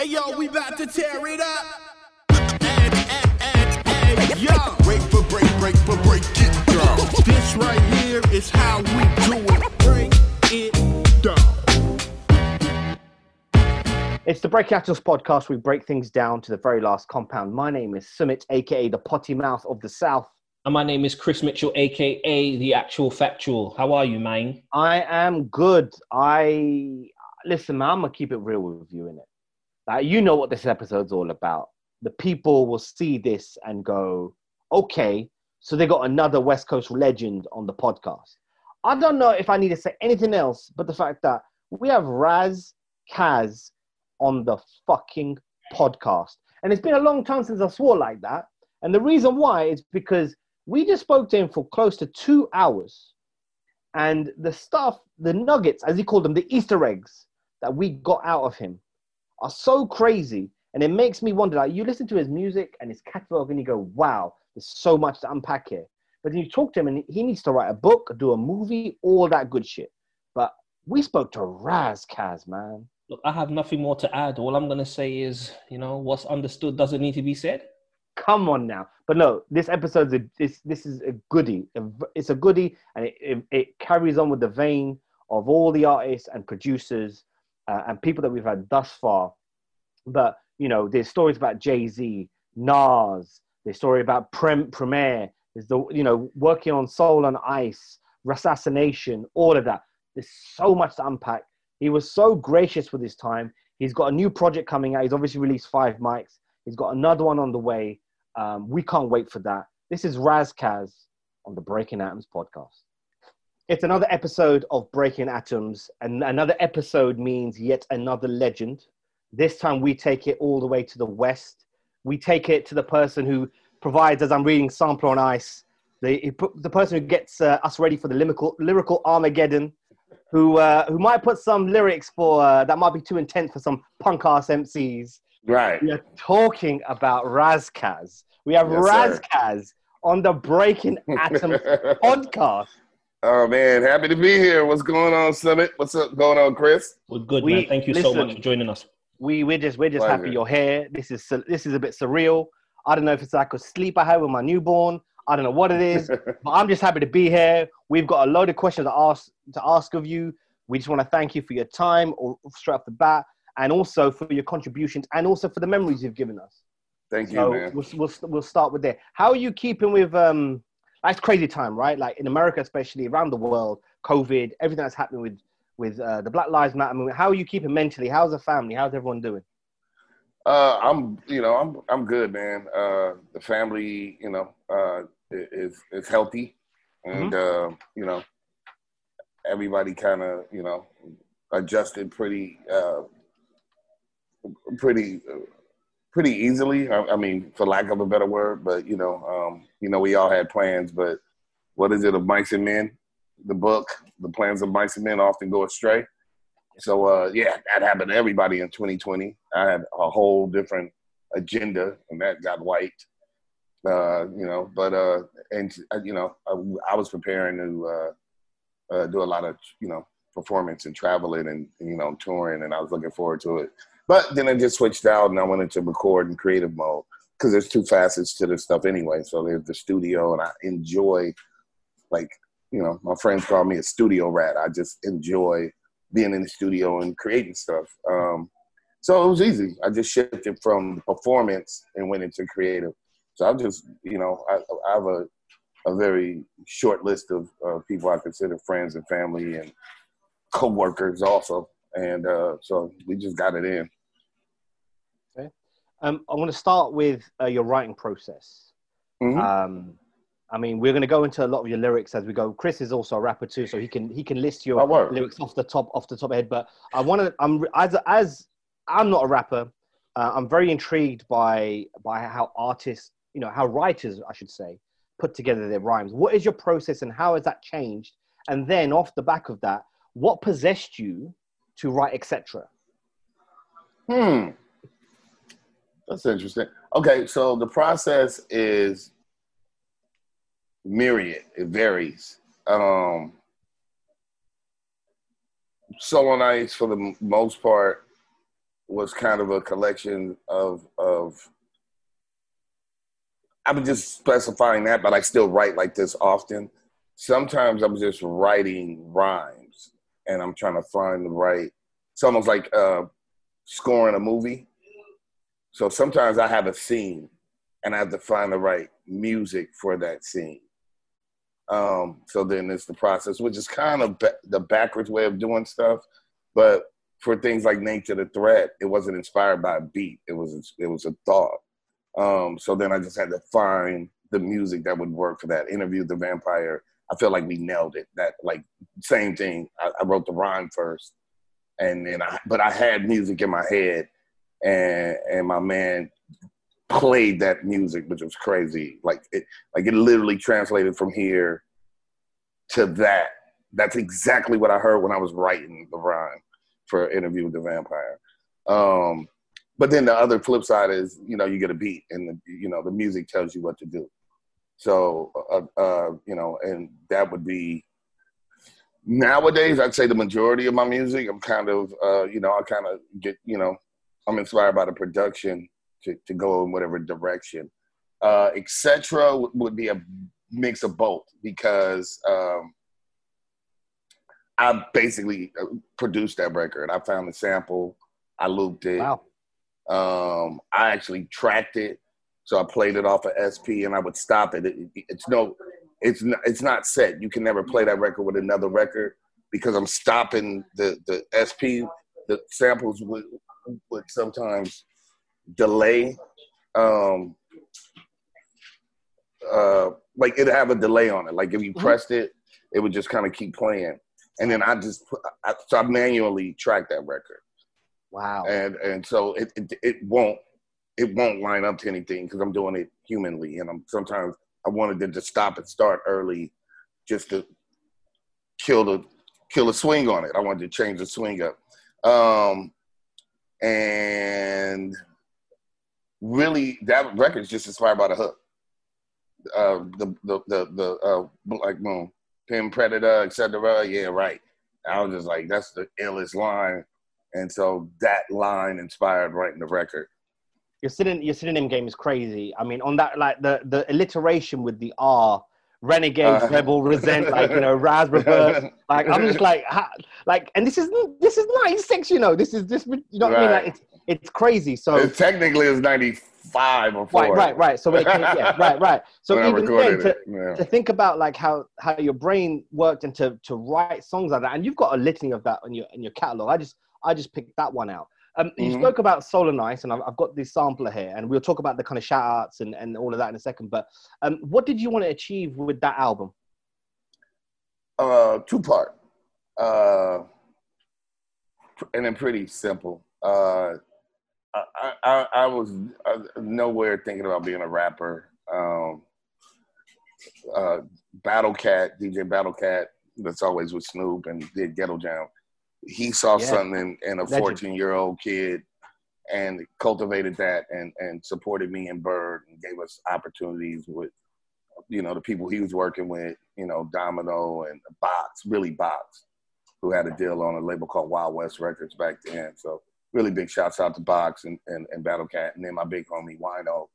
Hey yo, we about to tear it up. Hey, hey, hey, hey, yo. Break for break, break for break it down. This right here is how we do it. Break it down. It's the Breaking Atoms podcast. We break things down to the very last compound. My name is Summit, aka the potty mouth of the South. And my name is Chris Mitchell, aka the actual factual. How are you, man? I am good. I listen, man. I'm gonna keep it real with you in it. You know what this episode's all about. The people will see this and go, "Okay, so they got another West Coast legend on the podcast." I don't know if I need to say anything else, but the fact that we have Ras Kass on the fucking podcast, and it's been a long time since I swore like that. And the reason why is because we just spoke to him for close to two hours. And the stuff, the nuggets, as he called them, the Easter eggs that we got out of him are so crazy. And it makes me wonder like, you listen to his music and his catalog and you go, wow, there's so much to unpack here. But then you talk to him and he needs to write a book, do a movie, all that good shit. But we spoke to Ras Kass, man. Look, I have nothing more to add. All I'm going to say is, you know, what's understood doesn't need to be said. Come on now. But no, this episode's a, this, this is a goodie. It's a goodie and it, it, it carries on with the vein of all the artists and producers uh, and people that we've had thus far. But, you know, there's stories about Jay Z, Nas, there's story about Prem, Premier, there's the, you know, working on Soul and Ice, Assassination, all of that. There's so much to unpack. He was so gracious with his time. He's got a new project coming out. He's obviously released five mics. He's got another one on the way. Um, we can't wait for that. This is Ras Kass on the Breaking Atoms podcast. It's another episode of Breaking Atoms, and another episode means yet another legend. This time we take it all the way to the west. We take it to the person who provides, as I'm reading Sample on Ice, the, the person who gets uh, us ready for the lyrical, lyrical Armageddon, who, uh, who might put some lyrics for uh, that might be too intense for some punk ass MCs. Right. We are talking about Ras Kass. We have Yes, Raz sir. On the Breaking Atoms podcast. Oh man, happy to be here. What's going on, Summit? What's up going on, Chris? We're good, We- man. Thank you so much for joining us. We we're just we're just Pleasure. happy you're here. This is sur- this is a bit surreal. I don't know if it's like a sleep I had with my newborn. I don't know what it is, but I'm just happy to be here. We've got a load of questions to ask to ask of you. We just want to thank you for your time, or straight off the bat, and also for your contributions, and also for the memories you've given us. Thank you, man. we'll, we'll, we'll start with there. How are you keeping with um? That's crazy time, right? Like in America, especially around the world, COVID, everything that's happening with with uh, the Black Lives Matter movement. How are you keeping mentally? How's the family? How's everyone doing? Uh, I'm, you know, I'm, I'm good, man. Uh, the family, you know, uh, is is healthy, and uh, you know, everybody kind of, you know, adjusted pretty, uh, pretty, uh, pretty easily. I, I mean, for lack of a better word, but you know, um, you know, we all had plans, but what is it of mice and men? The book, the plans of mice and men often go astray. So uh, yeah, that happened to everybody in 2020. I had a whole different agenda, and that got wiped. Uh, you know, but uh, and uh, you know, I, I was preparing to uh, uh, do a lot of you know performance and traveling and you know touring, and I was looking forward to it. But then I just switched out, and I went into record and creative mode because there's two facets to this stuff anyway. So there's the studio, and I enjoy like you know, my friends call me a studio rat. I just enjoy being in the studio and creating stuff. Um, so it was easy. I just shifted from performance and went into creative. So I'm just, you know, I, I have a, a very short list of uh, people I consider friends and family and coworkers also. And uh, so we just got it in. Um, I want to start with uh, your writing process. Mhm. Um, I mean, we're going to go into a lot of your lyrics as we go. Chris is also a rapper too, so he can he can list your Oh, lyrics off the top off the top of head. But I want to. I'm as as I'm not a rapper. Uh, I'm very intrigued by by how artists, you know, how writers, I should say, put together their rhymes. What is your process, and how has that changed? And then off the back of that, what possessed you to write, etc. Hmm. That's interesting. Okay, so the process is myriad. It varies. Um, Soul for the most part, was kind of a collection of of I'm just specifying that, but I still write like this often. Sometimes I'm just writing rhymes and I'm trying to find the right. It's almost like uh, scoring a movie. So sometimes I have a scene and I have to find the right music for that scene. Um, so then it's the process, which is kind of ba- the backwards way of doing stuff. But for things like Nature the Threat, it wasn't inspired by a beat. It was it was a thought. Um, so then I just had to find the music that would work for that. Interview the vampire. I feel like we nailed it. That like same thing. I, I wrote the rhyme first, and then I but I had music in my head, and and my man played that music, which was crazy. Like it like it literally translated from here to that. That's exactly what I heard when I was writing the rhyme for Interview with the Vampire. Um, but then the other flip side is, you know, you get a beat and the, you know the music tells you what to do. So, uh, uh, you know, and that would be nowadays. I'd say the majority of my music, I'm kind of, uh, you know, I kind of get, you know, I'm inspired by the production to, to go in whatever direction. Uh, Etc. would be a mix of both because um, I basically uh, produced that record. I found the sample, I looped it. Wow. Um, I actually tracked it, so I played it off of SP, and I would stop it. it it's no, it's not, it's not set. You can never play that record with another record because I'm stopping the the SP. The samples would would sometimes delay. Um, uh, like it'd have a delay on it. Like if you Mhm. pressed it, it would just kind of keep playing. And then I just put, I, so I manually track that record Wow. and and so it it, it won't it won't line up to anything because I'm doing it humanly, and I'm sometimes I wanted to just stop and start early, just to kill the kill the swing on it. I wanted to change the swing up, um, and really that record's just inspired by the hook, uh, the the the the uh, Black Moon, Pin Predator, etc. Yeah, right. I was just like, that's the illest line and so that line inspired writing the record. your synonym your synonym game is crazy. I mean, on that like the the alliteration with the R, renegade, Uh. rebel, resent, like you know, reverse. Like I'm just like, ha, like, and this is this is '96, you know. This is this, you know what I mean? Like it's it's crazy. So It technically it's 95 or 4. right, right, right. So it yeah, right, right. So when even then, to. Yeah. to think about like how how your brain worked and to to write songs like that, and you've got a litany of that in your in your catalog. I just I just picked that one out. Um, you Mhm. spoke about Soul on Ice, and I've, I've got this sampler here, and we'll talk about the kind of shout outs and, and all of that in a second. But um, what did you want to achieve with that album? Uh, two part. Uh, and then pretty simple. Uh, I, I, I was uh, nowhere thinking about being a rapper. Um, uh, Battle Cat, DJ Battle Cat, that's always with Snoop and did Ghetto Jam. He saw Yeah. something in, a Legend. 14 year old kid and cultivated that and, and supported me and Bird and gave us opportunities with, you know, the people he was working with, you know, Domino and Box, really Box, who had a deal on a label called Wild West Records back then. So really big shouts out to Box and, and, and Battle Cat. And then my big homie Wino,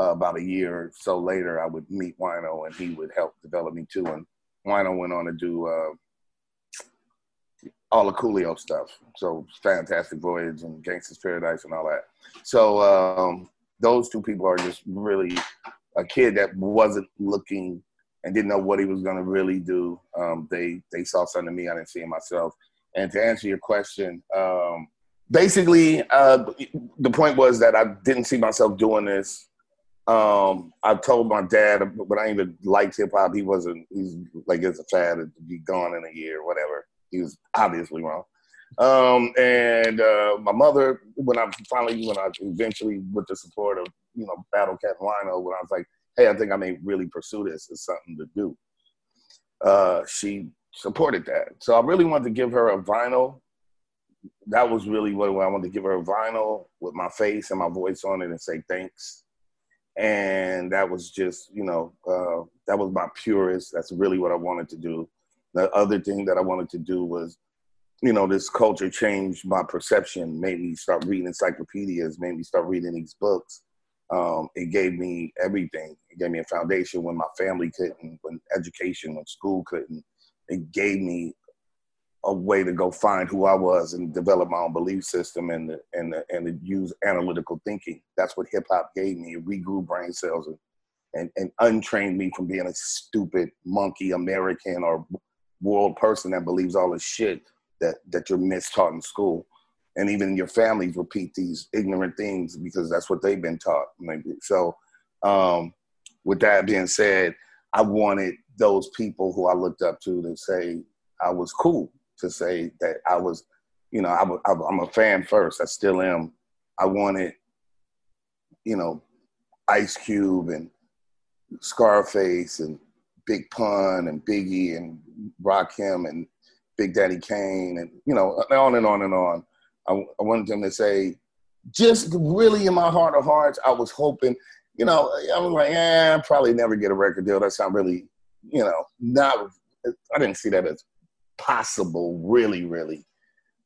uh, about a year or so later, I would meet Wino and he would help develop me too. And Wino went on to do uh, all the Coolio stuff. So Fantastic Voyage and Gangsta's Paradise and all that. So um, those two people are just really a kid that wasn't looking and didn't know what he was going to really do. Um, they they saw something in me I didn't see in myself. And to answer your question, um, basically, uh, the point was that I didn't see myself doing this. Um, I told my dad, but I even liked hip hop. He wasn't. He's like it's a fad. It'd be gone in a year, or whatever. He was obviously wrong. Um, and uh, my mother, when I finally, when I eventually, with the support of you know Battle Cat Wino, when I was like, "Hey, I think I may really pursue this as something to do," uh, she supported that. So I really wanted to give her a vinyl. That was really what I wanted to give her a vinyl with my face and my voice on it and say thanks. And that was just, you know, uh, that was my purest. That's really what I wanted to do. The other thing that I wanted to do was you know, this culture changed my perception, made me start reading encyclopedias, made me start reading these books. Um, it gave me everything. It gave me a foundation when my family couldn't, when education, when school couldn't. It gave me a way to go find who I was and develop my own belief system and and and use analytical thinking. That's what hip hop gave me. It regrew brain cells and, and and untrained me from being a stupid monkey American or world person that believes all this shit that that you're mistaught in school. And even your families repeat these ignorant things because that's what they've been taught maybe. So um, with that being said i wanted those people who i looked up to to say i was cool to say that i was you know i'm a fan first. I still am. I wanted you know ice cube and scarface and big pun and biggie and rakim and Big Daddy Kane, and you know, on and on and on. I, I wanted them to say, just really in my heart of hearts, I was hoping, you know, I was like, yeah, probably never get a record deal. That's not really, you know, not. I didn't see that as possible, really, really.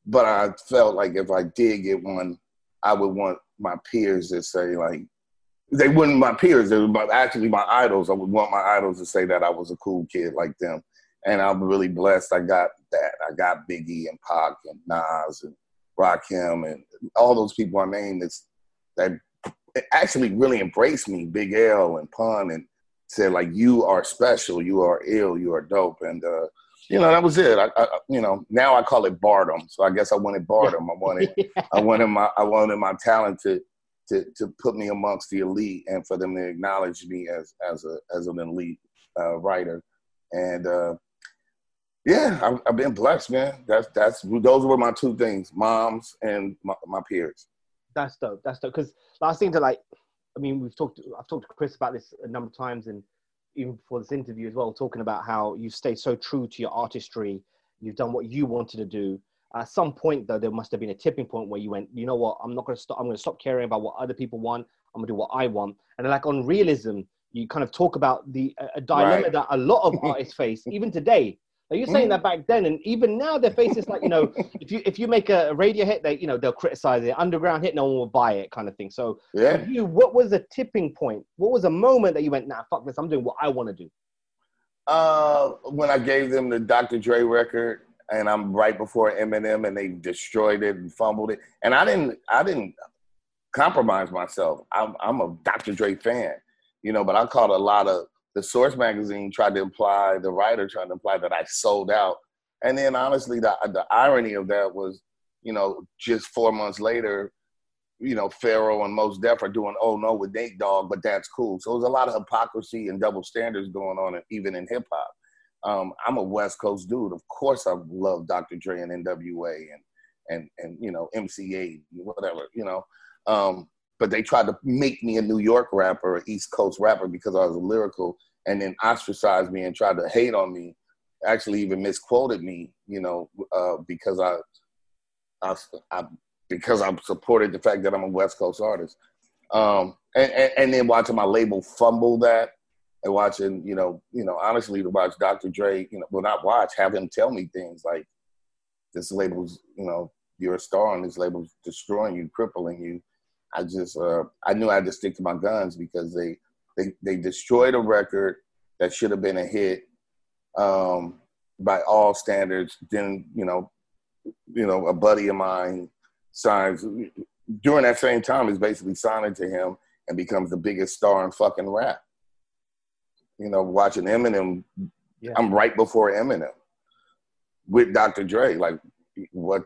But I felt like if I did get one, I would want my peers to say like, they weren't my peers. They were my, actually my idols. I would want my idols to say that I was a cool kid like them and I'm really blessed. I got that. I got Biggie and Pac and Nas and Rakim and all those people I named that's, that actually really embraced me, Big L and Pun, and said like, "You are special. You are ill. You are dope." And uh, you know that was it. I, I, you know now I call it Bardom. So I guess I wanted Bardom. I wanted yeah. I wanted my I wanted my talent to. To, put me amongst the elite and for them to acknowledge me as as a as an elite uh, writer, and uh, yeah, I've, I've, been blessed, man. That's that's those were my two things: moms and my, my peers. That's dope. That's dope. Because last thing to like, I mean, we've talked. I've talked to Chris about this a number of times, and even before this interview as well, talking about how you stayed so true to your artistry. You've done what you wanted to do. At some point, though, there must have been a tipping point where you went, you know what? I'm not going to stop. I'm going to stop caring about what other people want. I'm going to do what I want. And like on realism, you kind of talk about the a dilemma right. that a lot of artists face even today now you're saying mm. that back then, and even now their faces like you know, if you if you make a radio hit, they you know they'll criticize it. Underground hit, no one will buy it, kind of thing. So yeah, you, what was the tipping point? What was a moment that you went, nah, fuck this, I'm doing what I want to do? Uh, when I gave them the Dr. Dre record, and I'm right before Eminem, and they destroyed it and fumbled it, and I didn't I didn't compromise myself. I'm I'm a Dr. Dre fan, you know, but I caught a lot of the Source magazine tried to imply, the writer tried to imply that I sold out. And then honestly, the, the irony of that was, you know, just four months later, you know, Pharoahe and Mos Def are doing Oh No with Nate Dogg, but that's cool. So there's a lot of hypocrisy and double standards going on, even in hip hop. Um, I'm a West Coast dude. Of course, I love Dr. Dre and NWA and and and you know MC Eiht, whatever, you know. Um, but they tried to make me a New York rapper, an East Coast rapper because I was lyrical, and then ostracized me and tried to hate on me. Actually, even misquoted me, you know, uh, because I, I, I, because I supported the fact that I'm a West Coast artist, um, and, and, and then watching my label fumble that, and watching, you know, you know, honestly, to watch Dr. Dre, you know, well, not watch, have him tell me things like, this label's, you know, you're a star, and this label's destroying you, crippling you I just uh, I knew I had to stick to my guns because they they they destroyed a record that should have been a hit um, by all standards. Then you know, you know, a buddy of mine signs during that same time is basically signing to him and becomes the biggest star in fucking rap. You know, watching Eminem, yeah. I'm right before Eminem with Dr. Dre. Like, what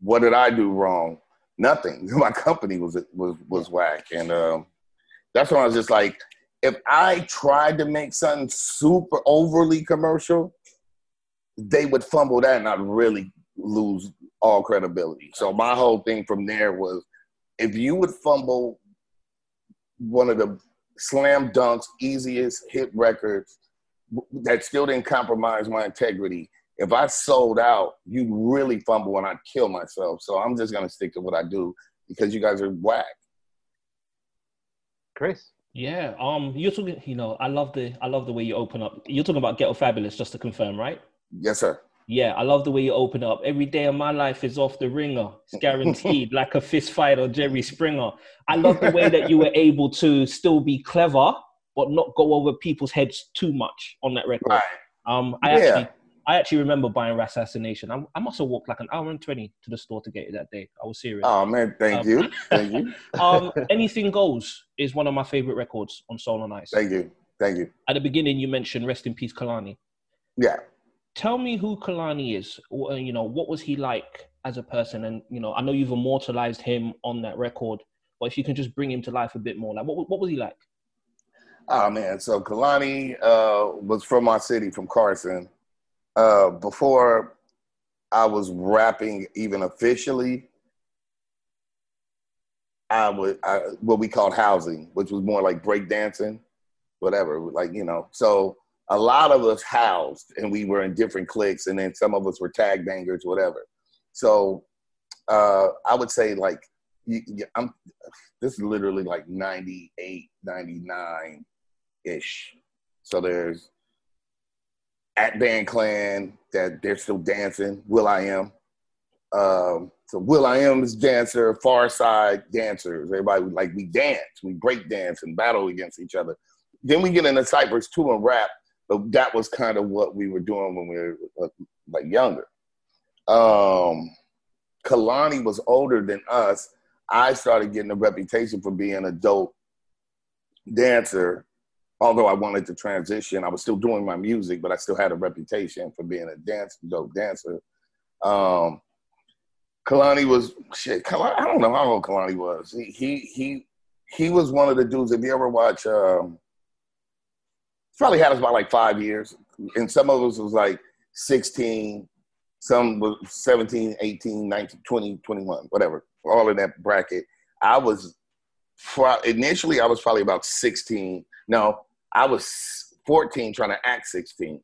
what did I do wrong? nothing. My company was was was whack, and um, that's when I was just like, if I tried to make something super overly commercial, they would fumble that, and I'd really lose all credibility. So my whole thing from there was, if you would fumble one of the slam dunks, easiest hit records that still didn't compromise my integrity if I sold out, you'd really fumble and I'd kill myself. So I'm just gonna stick to what I do because you guys are whack. Chris. Yeah, um, you're talking. You know, I love the I love the way you open up. You're talking about Ghetto Fabulous, just to confirm, right? Yes, sir. Yeah, I love the way you open up. Every day of my life is off the ringer. It's guaranteed, like a fist fight or Jerry Springer. I love the way that you were able to still be clever, but not go over people's heads too much on that record. Right. Um, I Yeah. actually, I actually remember buying Assassination. I, I must have walked like an hour and twenty to the store to get it that day. I was serious. Oh man, thank Um, you, thank you, um, Anything Goes is one of my favorite records on Soul on Ice. thank you, thank you. At the beginning, you mentioned "Rest in Peace, Kalani." Yeah. Tell me who Kalani is. Uh, You know, what was he like as a person? And you know, I know you've immortalized him on that record, but if you can just bring him to life a bit more, like what what was he like? Oh man, so Kalani uh, was from my city, from Carson. Uh, before I was rapping, even officially, I would I, what we called housing, which was more like breakdancing, whatever. Like you know, so a lot of us housed, and we were in different cliques, and then some of us were tag bangers, whatever. So uh, I would say like you, I'm. This is literally like 98, 99 ish. So there's Atban Klann that they're still dancing. will.i.am. Um, so will.i.am is dancer, Pharcyde dancers. Everybody like we dance, we break dance and battle against each other. Then we get into Cypress too and rap, but that was kind of what we were doing when we were uh, like younger. Um, Kalani was older than us. I started getting a reputation for being a dope dancer although I wanted to transition, I was still doing my music, but I still had a reputation for being a dance dope dancer. Um, Kalani was shit. Kalani, I don't know how old Kalani was. He he he he was one of the dudes. If you ever watch, um, probably had us about like five years, and some of us was like 16, some was 17, 18, 19, 20, 21, whatever, all in that bracket. I was pro- initially I was probably about 16. No, I was 14 trying to act 16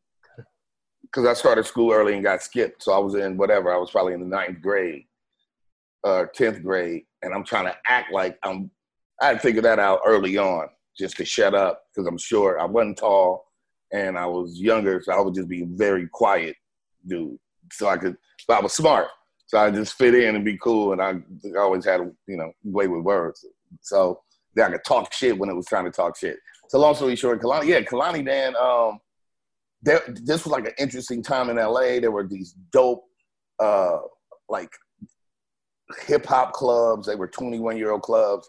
because I started school early and got skipped. So I was in whatever. I was probably in the ninth grade, uh, 10th grade, and I'm trying to act like I'm. I had to figure that out early on just to shut up because I'm sure I wasn't tall and I was younger, so I would just be very quiet dude. So I could, but I was smart, so I just fit in and be cool, and I, I always had a you know way with words. So that I could talk shit when it was time to talk shit. So long story short, Kalani, yeah, Kalani Dan, um, there, this was like an interesting time in LA. There were these dope, uh, like hip hop clubs. They were 21 year old clubs.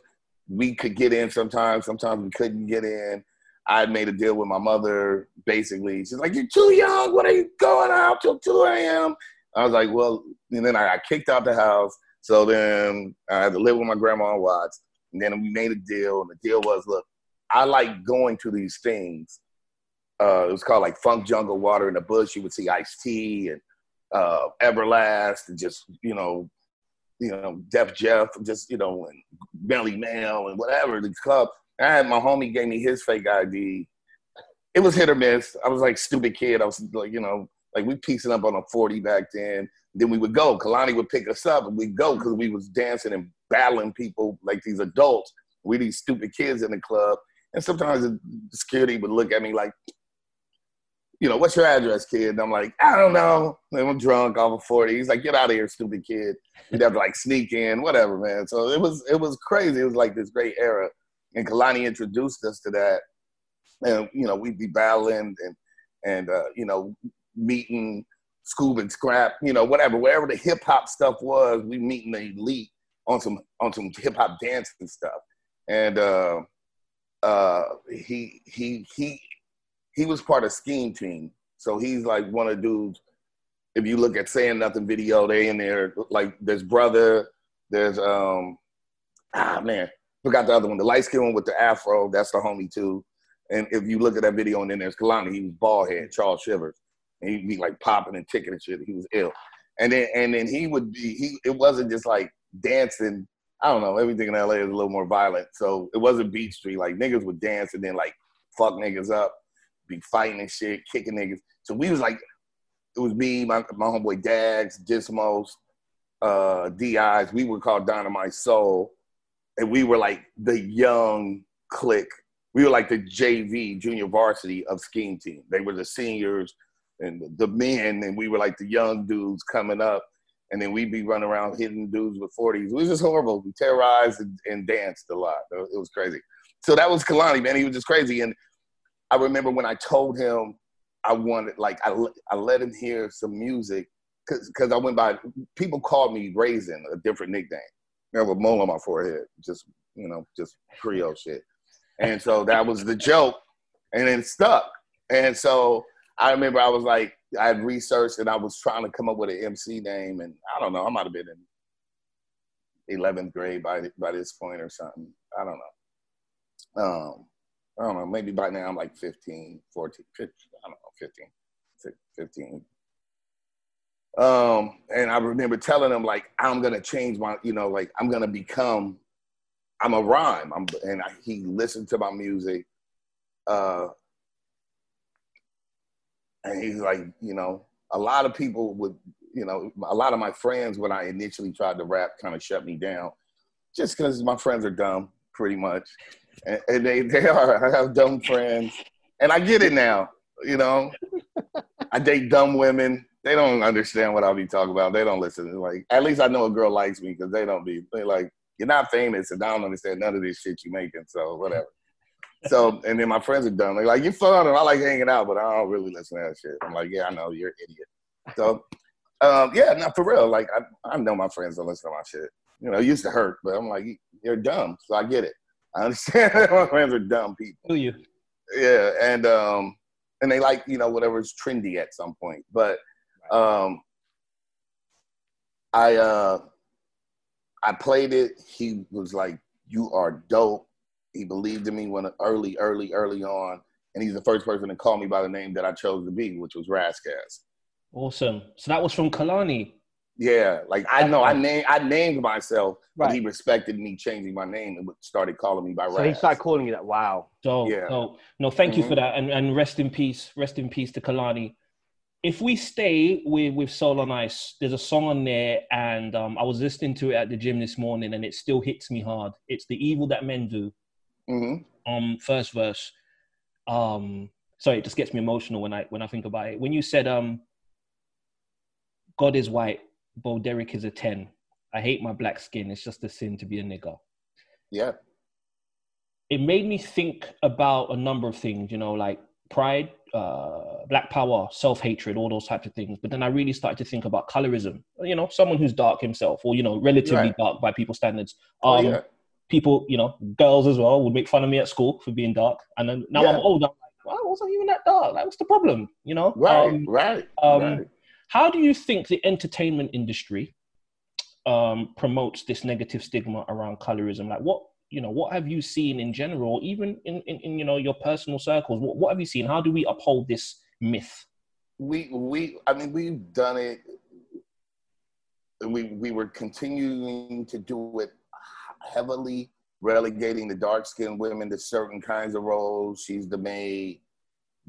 We could get in sometimes, sometimes we couldn't get in. I made a deal with my mother. Basically, she's like, "You're too young. What are you going out till 2 a.m.?" I was like, "Well," and then I got kicked out the house. So then I had to live with my grandma and Watts. And then we made a deal, and the deal was, look, I like going to these things. Uh, it was called like Funk Jungle Water in the Bush. You would see Ice T and uh, Everlast, and just you know, you know, Def Jeff, just you know, and Melle Mel and whatever the club. I had my homie gave me his fake ID. It was hit or miss. I was like stupid kid. I was like, you know, like we piecing up on a forty back then. Then we would go. Kalani would pick us up, and we'd go because we was dancing and battling people like these adults. We these stupid kids in the club, and sometimes the security would look at me like, you know, what's your address, kid? And I'm like, I don't know. And I'm drunk off of 40. He's like, get out of here, stupid kid. We'd have to like sneak in, whatever, man. So it was it was crazy. It was like this great era. And Kalani introduced us to that. And, you know, we'd be battling and and uh, you know, meeting Scoob and Scrap, you know, whatever, wherever the hip hop stuff was, we meeting the elite on some on some hip hop dancing stuff. And uh uh he he he he was part of Scheme Team. So he's like one of dudes. If you look at Saying Nothing video, they in there. Like there's brother, there's um ah man, forgot the other one, the light skin one with the afro. That's the homie too. And if you look at that video, and then there's Kalani, he was bald head, Charles Shivers, and he'd be like popping and ticking and shit. He was ill. And then and then he would be he. It wasn't just like dancing. I don't know. Everything in LA is a little more violent, so it wasn't Beach Street. Like niggas would dance and then like fuck niggas up, be fighting and shit, kicking niggas. So we was like, it was me, my my homeboy Dags, Dismos, uh, DIs. We were called Dynamite Soul, and we were like the young clique. We were like the JV, junior varsity of Scheme Team. They were the seniors. and the men, and we were like the young dudes coming up, and then we'd be running around hitting dudes with 40s. It was just horrible. We terrorized and, and danced a lot. It was crazy. So that was Kalani, man. He was just crazy. And I remember when I told him I wanted, like, I, I let him hear some music because I went by, people called me Raisin, a different nickname. I have a mole on my forehead, just, you know, just Creole shit. And so that was the joke, and it stuck. And so I remember I was like, I had researched and I was trying to come up with an MC name, and I don't know, I might have been in 11th grade by by this point or something. I don't know. Um, I don't know. Maybe by now I'm like 15, 14, 15, I don't know, 15, 15. Um, and I remember telling him like, I'm gonna change my, you know, like I'm gonna become, I'm a rhyme. I'm, and I, he listened to my music. Uh, and he's like, you know, a lot of people would, you know, a lot of my friends when I initially tried to rap kind of shut me down, just because my friends are dumb, pretty much, and, and they they are. I have dumb friends, and I get it now. You know, I date dumb women. They don't understand what I'll be talking about. They don't listen. Like at least I know a girl likes me because they don't be they like you're not famous and I don't understand none of this shit you making. So whatever. So and then my friends are dumb. They're like, you're fun and I like hanging out, but I don't really listen to that shit. I'm like, yeah, I know you're an idiot. So um, yeah, not for real. Like I, I know my friends don't listen to my shit. You know, it used to hurt, but I'm like, you're dumb, so I get it. I understand my friends are dumb people. Who you? Yeah, and um, and they like you know whatever's trendy at some point. But um, I uh, I played it. He was like, "You are dope." He believed in me when early, early, early on, and he's the first person to call me by the name that I chose to be, which was Ras Kass. Awesome. So that was from Kalani. Yeah, like I know I named I named myself, Right. but he respected me changing my name and started calling me by So he started calling you that. Wow. So Yeah. no, no, thank you for Mhm. that, and and rest in peace, rest in peace to Kalani. If we stay with with Soul on Ice, there's a song on there, and um, I was listening to it at the gym this morning, and it still hits me hard. It's the evil that men do. hmm Um, first verse. Um, sorry, it just gets me emotional when I when I think about it. When you said um, God is white, Bo Derek is a ten. I hate my black skin. It's just a sin to be a nigger. Yeah, it made me think about a number of things, you know, like pride, uh, black power, self hatred, all those types of things. But then I really started to think about colorism, you know, someone who's dark himself or, you know, relatively Right. dark by people's standards. Oh, Um, yeah. People, you know, girls as well would make fun of me at school for being dark. And then now I'm older, I'm like, well, I wasn't even that dark. Like, what's the problem? You know? right, Um, right, um, right. How do you think the entertainment industry um, promotes this negative stigma around colorism? Like, what you know, what have you seen in general, even in, in, in you know your personal circles? What, what have you seen? How do we uphold this myth? we we I mean we've done it. We we were continuing to do it heavily, relegating the dark skinned women to certain kinds of roles. She's the maid,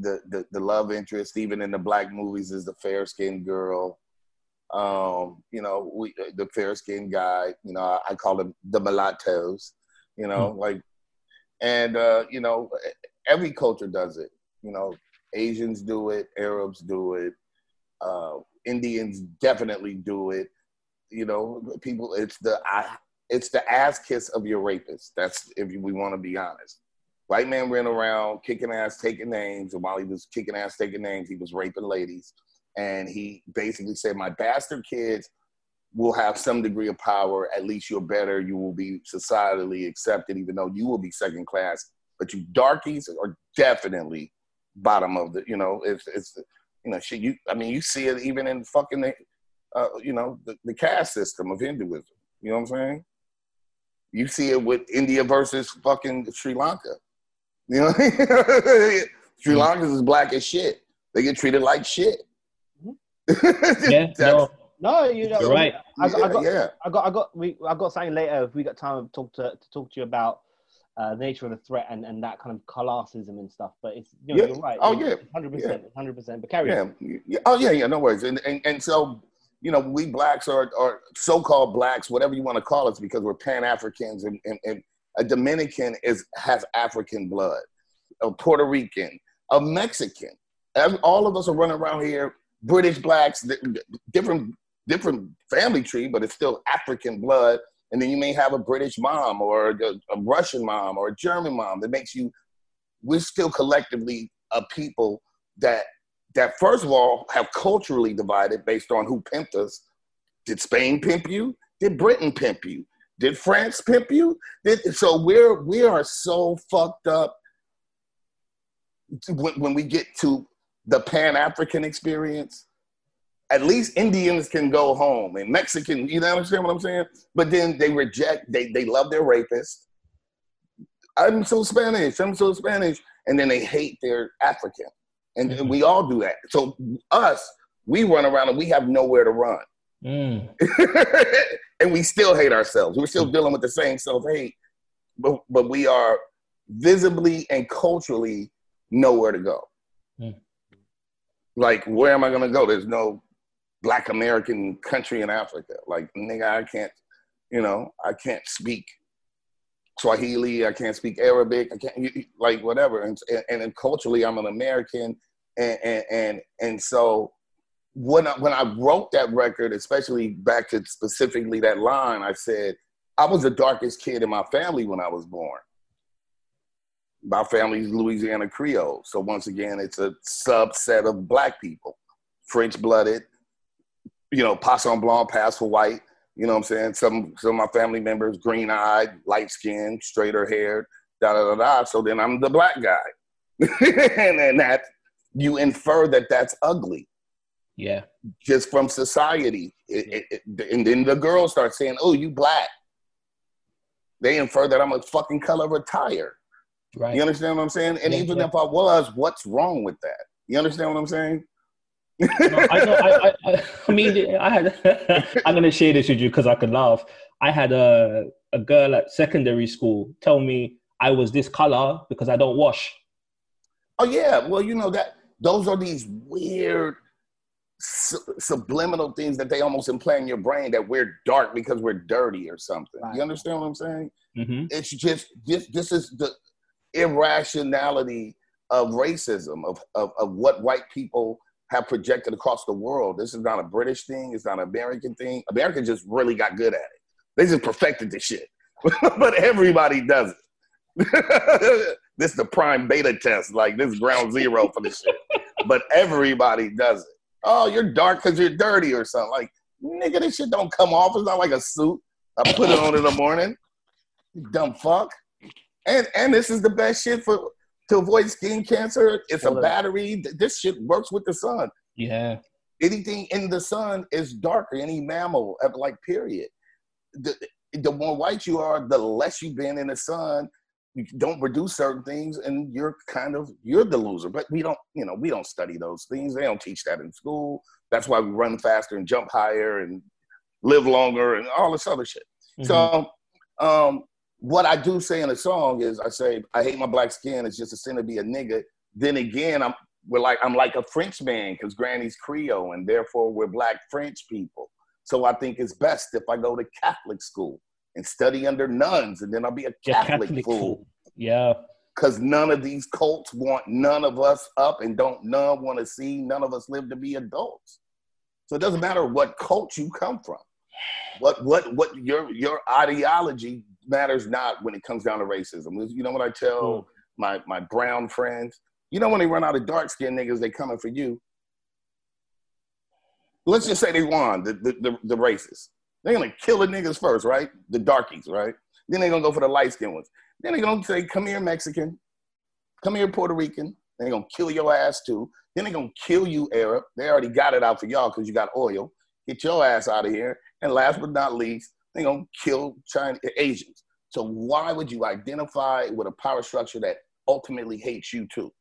the the, the love interest. Even in the black movies, is the fair skinned girl. Um, you know, we the fair skinned guy. You know, I, I call them the mulattoes. You know, like, and uh, you know, every culture does it. You know, Asians do it, Arabs do it, uh, Indians definitely do it. You know, people. It's the I, it's the ass kiss of your rapist. That's if we want to be honest. White man ran around kicking ass, taking names, and while he was kicking ass, taking names, he was raping ladies. And he basically said, "My bastard kids will have some degree of power. At least you're better. You will be societally accepted, even though you will be second class. But you darkies are definitely bottom of the. You know, it's it's you know shit. You I mean, you see it even in fucking the, uh, you know the, the caste system of Hinduism. You know what I'm saying? You see it with India versus fucking Sri Lanka. You know, Sri Lankans is black as shit. They get treated like shit. Yeah, no, No, you know, You're right. I, got- I got, yeah. I got, I got, we, I got something later. If we got time to talk to, to talk to you about uh, the nature of the threat and, and that kind of classism and stuff. But it's, you know, Yeah. you're right. Oh, yeah. hundred percent, hundred percent. But carry on. Yeah. yeah. Oh yeah, yeah, no worries. And and, and so, you know, we blacks are are so-called blacks, whatever you want to call us, because we're Pan-Africans and, and, and a Dominican is has African blood, a Puerto Rican, a Mexican. All of us are running around here, British blacks, di- di- different different family tree, but it's still African blood. And then you may have a British mom or a, a Russian mom or a German mom that makes you. We're still collectively a people that that first of all have culturally divided based on who pimped us. Did Spain pimp you? Did Britain pimp you? Did France pimp you? Did, so we're we are so fucked up when, when we get to the Pan African experience. At least Indians can go home and Mexican, you know understand what I'm saying? But then they reject, they they love their rapist. I'm so Spanish, I'm so Spanish. And then they hate their African. And, and we all do that. So us, we run around and we have nowhere to run. Mm. and we still hate ourselves. We're still dealing with the same self hate, but but we are visibly and culturally nowhere to go. Hmm. Like, where am I gonna go? There's no Black American country in Africa. Like, nigga, I can't, you know, I can't speak Swahili. I can't speak Arabic. I can't like whatever. And and, and culturally, I'm an American, and and and, and so when I, when I wrote that record, especially back to specifically that line, I said I was the darkest kid in my family when I was born. My family's Louisiana Creole, so once again, it's a subset of black people, French blooded, you know, Poisson Blanc, pass for white. You know what I'm saying? Some some of my family members, green eyed, light skinned, straighter haired, da da da da. So then I'm the black guy, and then that you infer that that's ugly Yeah. just from society. It, it, it- and then the girls start saying, "Oh, you black." They infer that I'm a fucking color of tire. Right. You understand what I'm saying? And Yeah, even yeah. if I was, what's wrong with that? You understand what I'm saying? No, I know. I, I, I, mean, I had. I'm gonna share this with you because I can laugh. I had a a girl at secondary school tell me I was this color because I don't wash. Oh yeah, well you know that those are these weird su- subliminal things that they almost implant in your brain that we're dark because we're dirty or something. Right. You understand what I'm saying? hmm it's just this this is the irrationality of racism of, of of what white people have projected across the world. This is not a british thing. It's not an american thing. America just really got good at it. They just perfected the shit. But everybody does it. This is the prime beta test like this is ground zero for the shit. But everybody does it oh you're dark because you're dirty or something like nigga this shit don't come off it's not like a suit i put it on in the morning you dumb fuck. And and this is the best shit for to avoid skin cancer. It's a battery. This shit works with the sun. Yeah. Anything in the sun is darker. Any mammal, like period. The, the more white you are, the less you've been in the sun. You don't produce certain things, and you're kind of you're the loser. But we don't, you know, we don't study those things. They don't teach that in school. That's why we run faster and jump higher and live longer and all this other shit. Mhm. So, um, what I do say in a song is I say I hate my black skin. It's just a sin to be a nigga. Then again, I'm we're like I'm like a French man because Granny's Creole, and therefore we're black French people. So I think it's best if I go to Catholic school and study under nuns, and then I'll be a Yeah, Catholic, fool. fool. Yeah. Because none of these cults want none of us up, and don't none want to see none of us live to be adults. So it doesn't matter what cult you come from. What what what your your ideology matters not when it comes down to racism. You know what I tell my my brown friends? You know when they run out of dark skinned niggas, they coming for you. Let's just say they won the the, the, the racists. They're gonna kill the niggas first, right? The darkies, right? Then they're gonna go for the light skinned ones. Then they're gonna say, "Come here, Mexican. Come here, Puerto Rican." They're gonna kill your ass too. Then they're gonna kill you, Arab. They already got it out for y'all because you got oil. Get your ass out of here. And last but not least, they're gonna kill Chinese Asians. So why would you identify with a power structure that ultimately hates you too?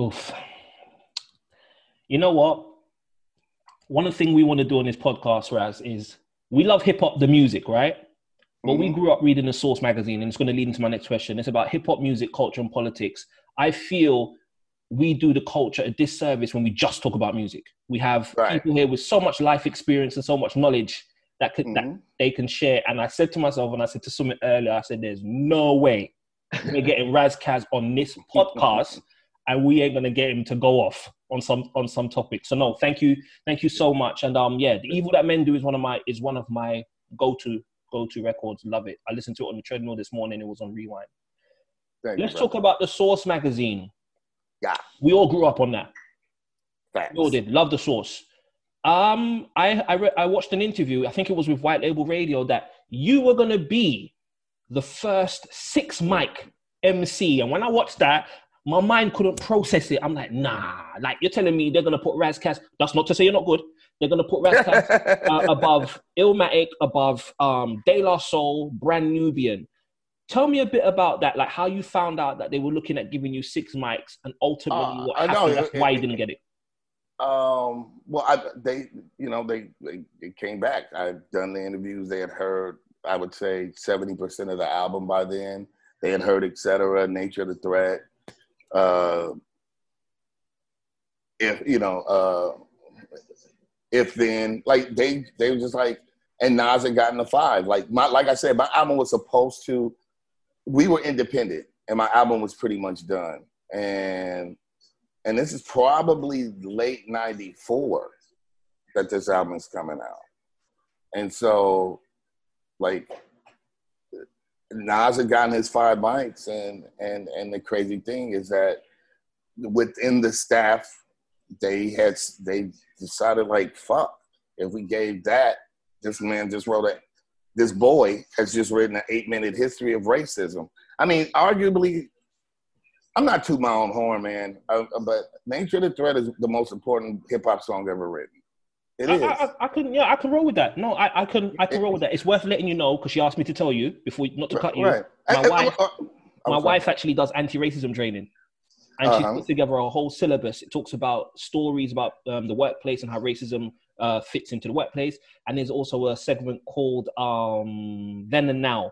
Oof. You know what? One of the thing we want to do on this podcast, Raz, is we love hip hop, the music, right? But we Mhm. grew up reading the Source magazine, and it's going to lead into my next question. It's about hip hop music, culture, and politics. I feel we do the culture a disservice when we just talk about music. We have Right. people here with so much life experience and so much knowledge that could, that Mhm. they can share. And I said to myself, and I said to Summit earlier, I said, "There's no way we're getting Ras Kass on this podcast." and we ain't gonna get him to go off on some on some topic. So no, thank you, thank you so much. And um, yeah, the evil that men do is one of my is one of my go to go to records. Love it. I listened to it on the treadmill this morning. It was on rewind. Thank Let's bro. talk about the Source magazine. Yeah. We all grew up on that. Facts. We all did. Love the Source. Um, I I, re- I watched an interview. I think it was with White Label Radio that you were gonna be the first six mic MC, and when I watched that, my mind couldn't process it. I'm like, nah. Like you're telling me they're gonna put Ras Kass. That's not to say you're not good. They're gonna put Ras Kass uh, above Illmatic, above um, De La Soul, Brand Nubian. Tell me a bit about that, like how you found out that they were looking at giving you six mics, and ultimately Uh, what I know. That's it- why you didn't get it. Um, well, I, they, you know, they, they, it came back. I'd done the interviews. They had heard, I would say, seventy percent of the album by then. They had heard, etc. Nature of the Threat. Uh, if you know, uh, if then, like they, they were just like, and Nas had gotten a five. Like my, like I said, my album was supposed to. We were independent, and my album was pretty much done. And and this is probably late 94 that this album is coming out and so like Nas had gotten his five mics and and and the crazy thing is that within the staff they had they decided like fuck if we gave that this man just wrote a this boy has just written an eight minute history of racism i mean arguably I'm not tooting my own horn, man, uh, but Nature the Threat is the most important hip hop song ever written. It I, is. I, I, I can, yeah, I can roll with that. No, I, I can, I can roll with that. It's worth letting you know because she asked me to tell you before, not to cut you. right. My and- wife- uh, My sorry. wife actually does anti-racism training, and she's Uh-huh. put together a whole syllabus. It talks about stories about um, the workplace and how racism uh, fits into the workplace. And there's also a segment called um, "Then and Now,"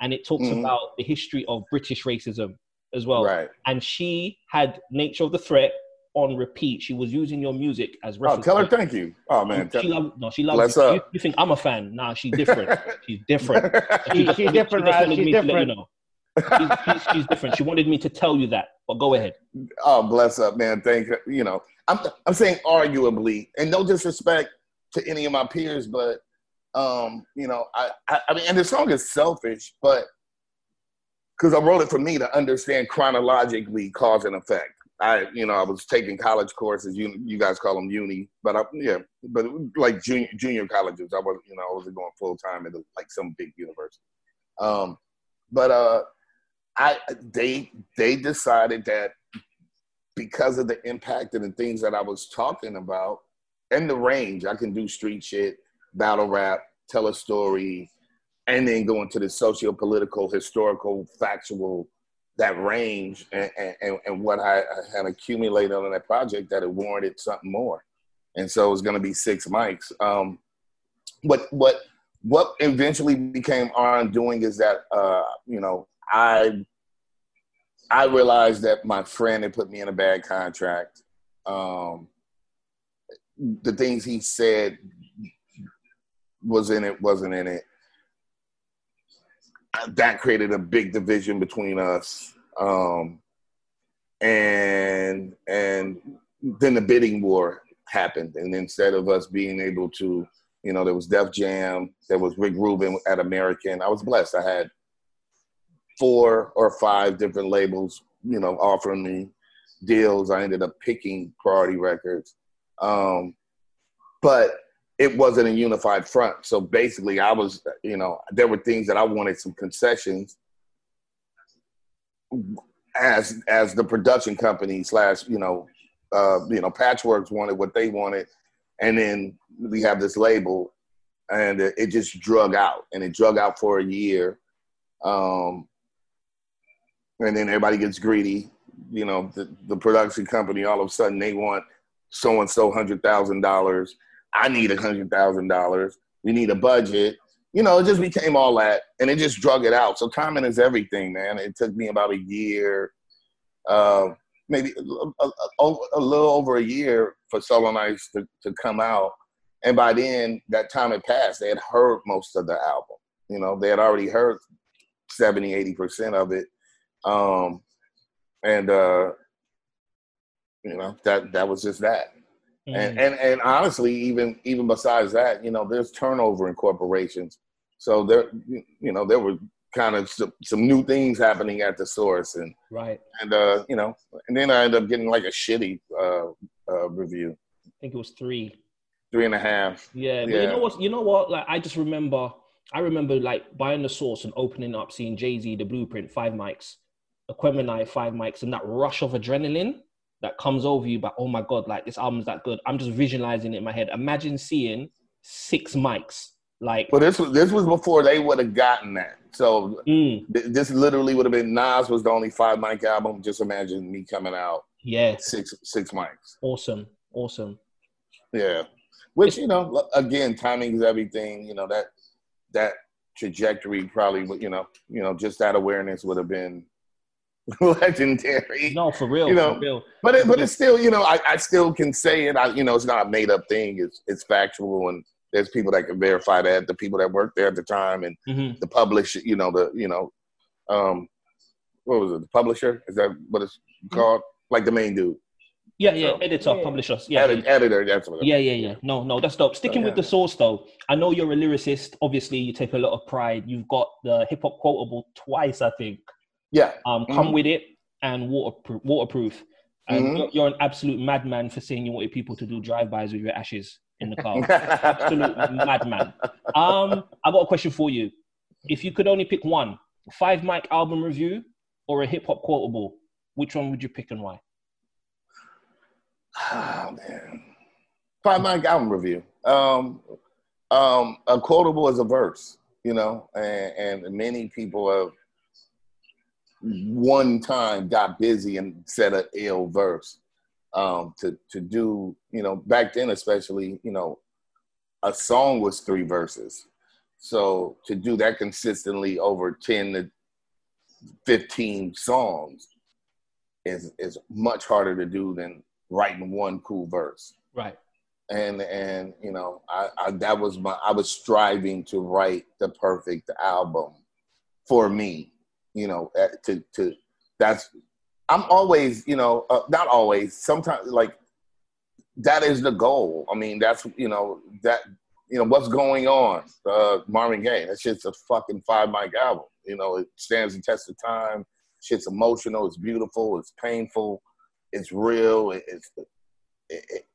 and it talks Mhm. about the history of British racism as well. Right. And she had "Nature of the Threat" on repeat. She was using your music as Oh, reference. tell her thank you. Oh man. she Tell- love, no, she loves Bless you. You, you think I'm a fan? Nah, she's different. she's different. She- just she's different, she just Ras, wanted she's me to let you know. She's, she's, she's different. She wanted me to tell you that, but go ahead. oh, bless up, man. Thank you. You know, I'm I'm saying arguably, and no disrespect to any of my peers, but um, you know, I I, I mean, and the song is selfish, but because I wrote it for me to understand chronologically cause and effect. I, you know, I was taking college courses. You, you guys call them uni, but I, yeah, but like junior, junior colleges. I was, you know, I wasn't going full time into like some big university. Um, but uh, I, they, they decided that because of the impact and the things that I was talking about and the range, I can do street shit, battle rap, tell a story, and then go into the socio-political, historical, factual, that range and, and, and what I, had accumulated on that project that it warranted something more. And so it was going to be six mics. Um, what, what, what eventually became our undoing is that, uh, you know, I, I realized that my friend had put me in a bad contract. Um, the things he said was in it, wasn't in it that created a big division between us. Um, and and then the bidding war happened. And instead of us being able to you know there was def jam there was rick rubin at american. I was blessed. I had four or five different labels you know offering me deals. I ended up picking priority records. Um, but it wasn't a unified front. So basically, I was, you know, there were things that I wanted some concessions as as the production company slash, you know, uh, you know, Patchworks wanted what they wanted, and then we have this label, and it, just drug out, and it drug out for a year, um, and then everybody gets greedy. You know, the, the production company all of a sudden they want so and so hundred thousand dollars I need a hundred thousand dollars. We need a budget. You know, it just became all that, and it just drug it out. So timing is everything, man. It took me about a year, uh, maybe a, a, a, a little over a year for Soul on Ice to, to come out. And by then, that time had passed. They had heard most of the album. You know, they had already heard 70, 80% of it. Um, and uh, you know that that was just that. And, Mm. and and honestly, even even besides that, you know, there's turnover in corporations. So there, you know, there were kind of some, some new things happening at the source, and right. and uh, you know, and then I ended up getting like a shitty uh, uh, review, I think it was three. three and a half. Yeah, but Yeah. you know what? You know what? Like, I just remember. I remember like buying the source and opening up, seeing Jay Z, the Blueprint, five mics, Aquemini, five mics, and that rush of adrenaline that comes over you. But oh my god, like this album's that good. I'm just visualizing it in my head. Imagine seeing six mics. Like, But this was this was before they would have gotten that. So mm, th- this literally would have been Nas was the only five mic album. Just imagine me coming out yeah, six six mics. awesome, awesome. Yeah. Which, you know, again, timing is everything. You know, that that trajectory probably would, you know, you know, just that awareness would have been legendary. No, for real, You know, for real. But it, but it's still, you know, I, I still can say it. I, you know, it's not a made up thing. It's it's factual, and there's people that can verify that. The people that worked there at the time, and hmm the publisher, you know, the you know, um, what was it? The publisher is that what it's called? Like the main dude, Yeah, yeah. So- Editor, Yeah. publisher. Yeah, Edit- editor. That's what. it- Yeah, yeah, yeah. No, no, that's dope. Sticking yeah. with the source though, I know you're a lyricist. Obviously, you take a lot of pride. You've got the hip hop quotable twice, I think. Yeah. Um, come Mhm. with it and waterproof. Waterproof. And Mhm. you're, you're an absolute madman for saying you wanted people to do drive-bys with your ashes in the car. absolute madman. Um, I got a question for you. If you could only pick one, five mic album review or a hip hop quotable, which one would you pick and why? Oh man. Five mic album review. Um, um, a quotable is a verse, you know, and, and many people have one time got busy and said a ill verse. Um, to to do, you know, back then especially, you know, a song was three verses. So to do that consistently over 10 to 15 songs is is much harder to do than writing one cool verse Right. and and you know I, I that was my i was striving to write the perfect album for me you know eh, to to that's i'm always you know uh, not always sometimes like that is the goal i mean that's you know that you know what's going on uh marvin gaye that shit's a fucking five mic album you know it stands the test of time shit's emotional it's beautiful it's painful it's real it, it's it, it,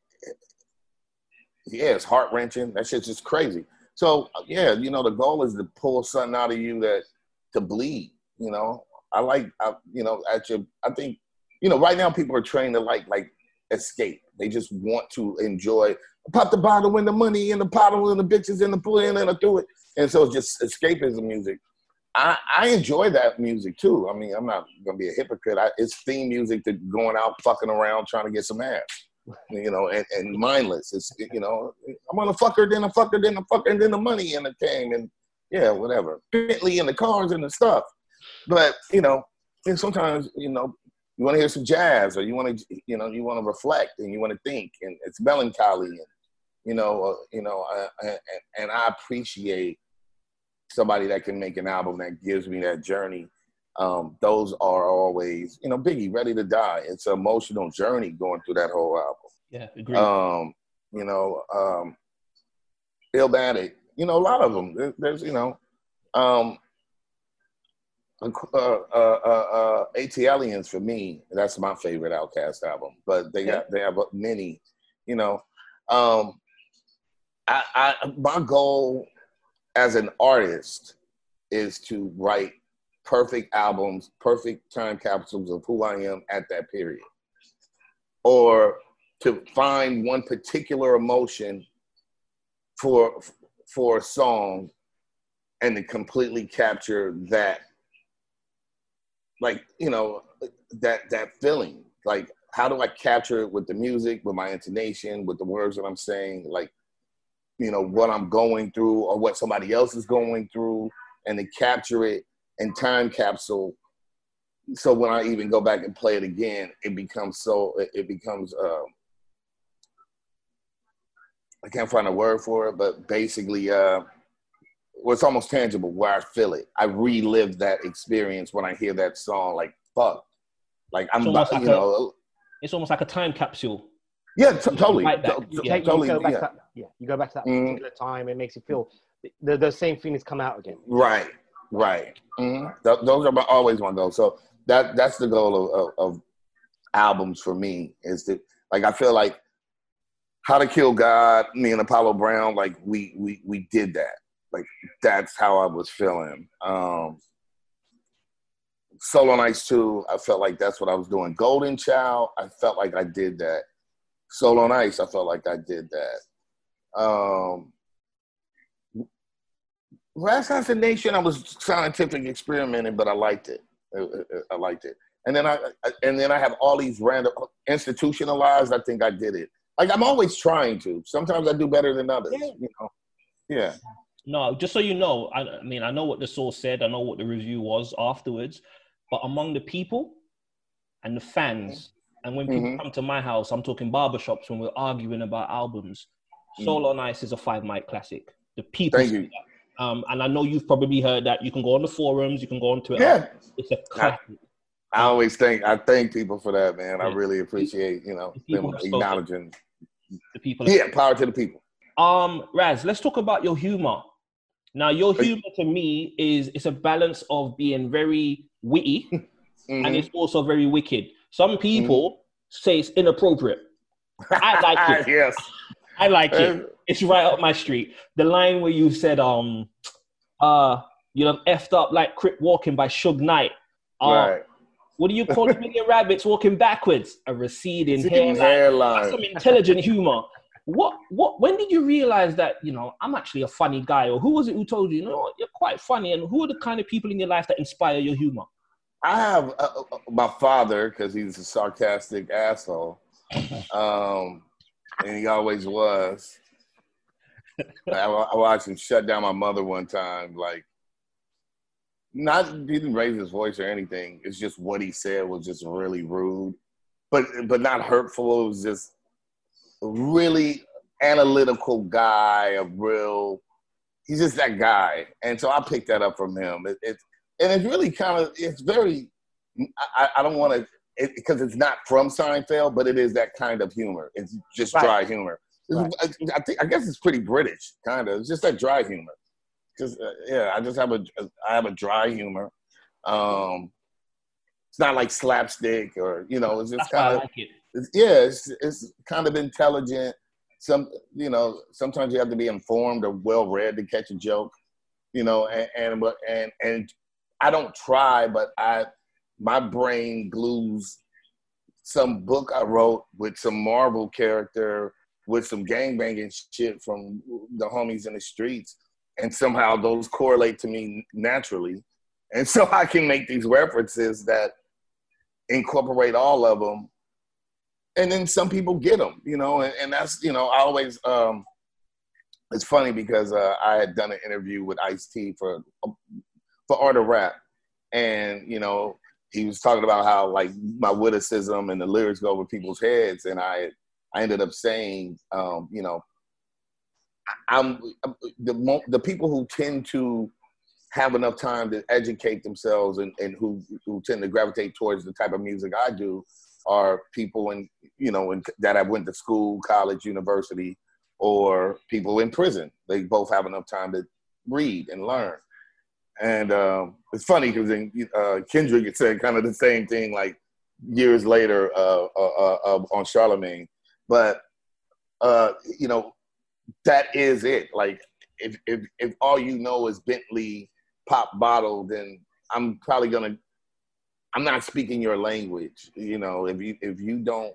yeah, it's heart wrenching. That shit's just crazy. So yeah, you know, the goal is to pull something out of you that to bleed. You know, I like, I, you know, at your, I think, you know, right now people are trained to like, like escape. They just want to enjoy. Pop the bottle and the money and the bottle and the bitches and the in and I do it. And so it's just escapism music. I, I enjoy that music too. I mean, I'm not gonna be a hypocrite. I, it's theme music to going out fucking around trying to get some ass you know, and, and mindless. It's you know, I'm gonna fucker, then I fucker, then I fucker, and then the money in the came, and yeah, whatever. Bentley and the cars and the stuff. But you know, and sometimes you know, you want to hear some jazz, or you want to, you know, you want to reflect and you want to think, and it's melancholy, and you know, uh, you know, uh, and, and I appreciate somebody that can make an album that gives me that journey um, those are always, you know, Biggie, Ready to Die. It's an emotional journey going through that whole album. Yeah, agree. Um, you know, um, Illmatic, you know, a lot of them. There's, you know, um, uh, uh, uh, uh, ATLiens for me, that's my favorite OutKast album. But they got they have many, you know. Um, I, I my goal as an artist is to write perfect albums, perfect time capsules of who I am at that period. Or to find one particular emotion for for a song and to completely capture that like, you know, that that feeling. Like how do I capture it with the music, with my intonation, with the words that I'm saying, like you know, what I'm going through or what somebody else is going through and to capture it in time capsule so when i even go back and play it again it becomes so it, becomes um i can't find a word for it but basically uh well, it's almost tangible where i feel it i relive that experience when i hear that song like fuck like i'm about, almost like you a- know It's almost like a time capsule. Yeah, t- totally. like that. To- You, take, totally. you go back yeah. to that, yeah, you go back to that Mhm. particular time. It makes you feel the, the same feelings come out again. Right, right. Mhm. Th- those are my, always my goals. So that that's the goal of, of, of albums for me is that like I feel like How to Kill God, me and Apollo Brown, like we we we did that. Like that's how I was feeling. Um Soul on Ice 2, I felt like that's what I was doing. Golden Child, I felt like I did that. Soul on Ice, I felt like I did that. Um Assassination, I was scientific experimenting, but I liked it. I, I- I liked it. And then I, I and then I have all these random institutionalized. I think I did it. Like I'm always trying to. Sometimes I do better than others. You know. Yeah. No, just so you know, I, I mean, I know what the source said. I know what the review was afterwards. But among the people and the fans, and when people Mhm. come to my house, I'm talking barbershops when we're arguing about albums. Soul on Ice is a five mic classic. The people Thank you. Um, and I know you've probably heard that. You can go on the forums, you can go on Twitter. Yeah. It's a classic. I always thank I thank people for that, man. I really appreciate you know People them acknowledging. The people. Yeah, power to the people. Um, Ras, let's talk about your humor. Now, your humor to me is it's a balance of being very witty and Mhm. it's also very wicked. Some people say it's inappropriate. I like it. yes. I like it. It's right up my street. The line where you said, um, uh, you know, effed up like Crip walking by Suge Knight. Uh, right. What do you call a million rabbits walking backwards? A receding Receding hairline. That's hairline. some intelligent humor. What what when did you realize that, you know, I'm actually a funny guy? Or who was it who told you, you know what, you're quite funny? And who are the kind of people in your life that inspire your humor? I have uh, uh, my father because he's a sarcastic asshole, um, and he always was. I, I watched him shut down my mother one time. Like, not he didn't raise his voice or anything. It's just what he said was just really rude, but but not hurtful. It was just really analytical guy. A real, he's just that guy. And so I picked that up from him. It, it and it's really kind of it's very I, I don't want to because it's not from Seinfeld, but it is that kind of humor. It's just Right. dry humor. Right. I, I think I guess it's pretty British, kind of. It's just that dry humor. Just uh, yeah, I just have a I have a dry humor. Um, it's not like slapstick or you know, it's just That's why I kind of like it. It's, yeah, it's, it's kind of intelligent. Some, you know, sometimes you have to be informed or well read to catch a joke, you know, and, and, and, and I don't try, but I, my brain glues some book I wrote with some Marvel character with some gangbanging shit from the homies in the streets. And somehow those correlate to me naturally. And so I can make these references that incorporate all of them and then some people get them, you know, and, and that's, you know, I always, um, it's funny because uh, I had done an interview with Ice T for for Art of Rap, and you know, he was talking about how like my witticism and the lyrics go over people's heads, and I I ended up saying, um, you know, I'm the the people who tend to have enough time to educate themselves and, and who who tend to gravitate towards the type of music I do are people in you know in, that I went to school, college, university, or people in prison. They both have enough time to read and learn. And um, it's funny because uh, Kendrick said kind of the same thing like years later uh, uh, uh, on Charlemagne. But uh, you know that is it. Like if if if all you know is Bentley pop bottle, then I'm probably gonna I'm not speaking your language. You know, if you if you don't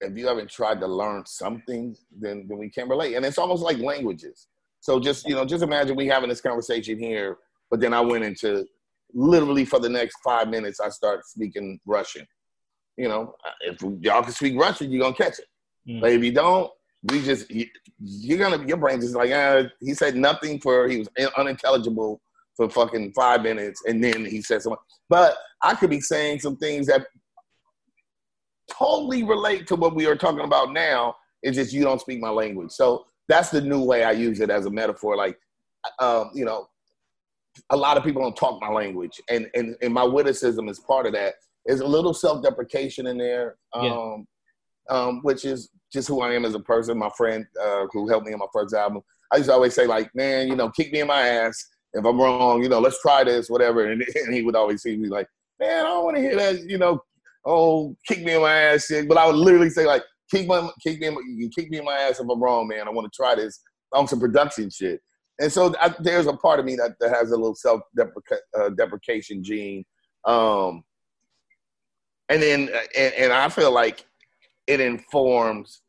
if you haven't tried to learn something, then then we can't relate. And it's almost like languages. So just you know, just imagine we having this conversation here, but then I went into literally for the next five minutes, I start speaking Russian. You know, if y'all can speak Russian, you're gonna catch it. Mm. But if you don't, we just you, you're gonna your brain just like, ah, he said nothing for he was unintelligible for fucking five minutes, and then he said something. But I could be saying some things that totally relate to what we are talking about now. It's just you don't speak my language. So that's the new way I use it as a metaphor. Like, um, you know, a lot of people don't talk my language, and and and my witticism is part of that. there's a little self-deprecation in there, um, Yeah. um, which is just who I am as a person. My friend uh, who helped me on my first album, I used to always say like, man, you know, kick me in my ass if I'm wrong. You know, let's try this, whatever. And, and he would always see me like, man, I don't want to hear that. You know, oh, kick me in my ass shit. But I would literally say like, kick my, kick me, in my, you can kick me in my ass if I'm wrong, man. I want to try this on some production shit. And so I, there's a part of me that, that has a little self uh, deprecation gene. Um, and then, and, and I feel like it informs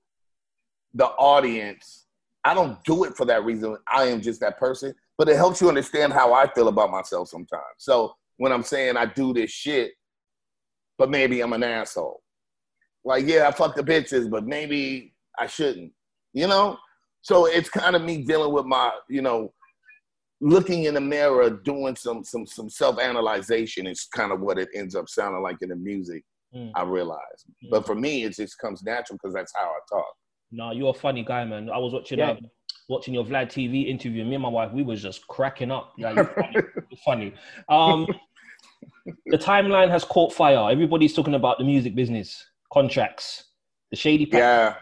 the audience. I don't do it for that reason. I am just that person, but it helps you understand how I feel about myself sometimes. So when I'm saying I do this shit, but maybe I'm an asshole. Like, yeah, I fuck the bitches, but maybe I shouldn't. You know? So it's kind of me dealing with my, you know, looking in the mirror, doing some some some self-analyzation is kind of what it ends up sounding like in the music. Mm. I realize, but for me, it just comes natural because that's how I talk. No, you're a funny guy, man. I was watching Yeah. um, watching your Vlad TV interview. Me and my wife, we was just cracking up. Like, funny. Funny. Um, the timeline has caught fire. Everybody's talking about the music business, contracts, the shady. Pack. Yeah,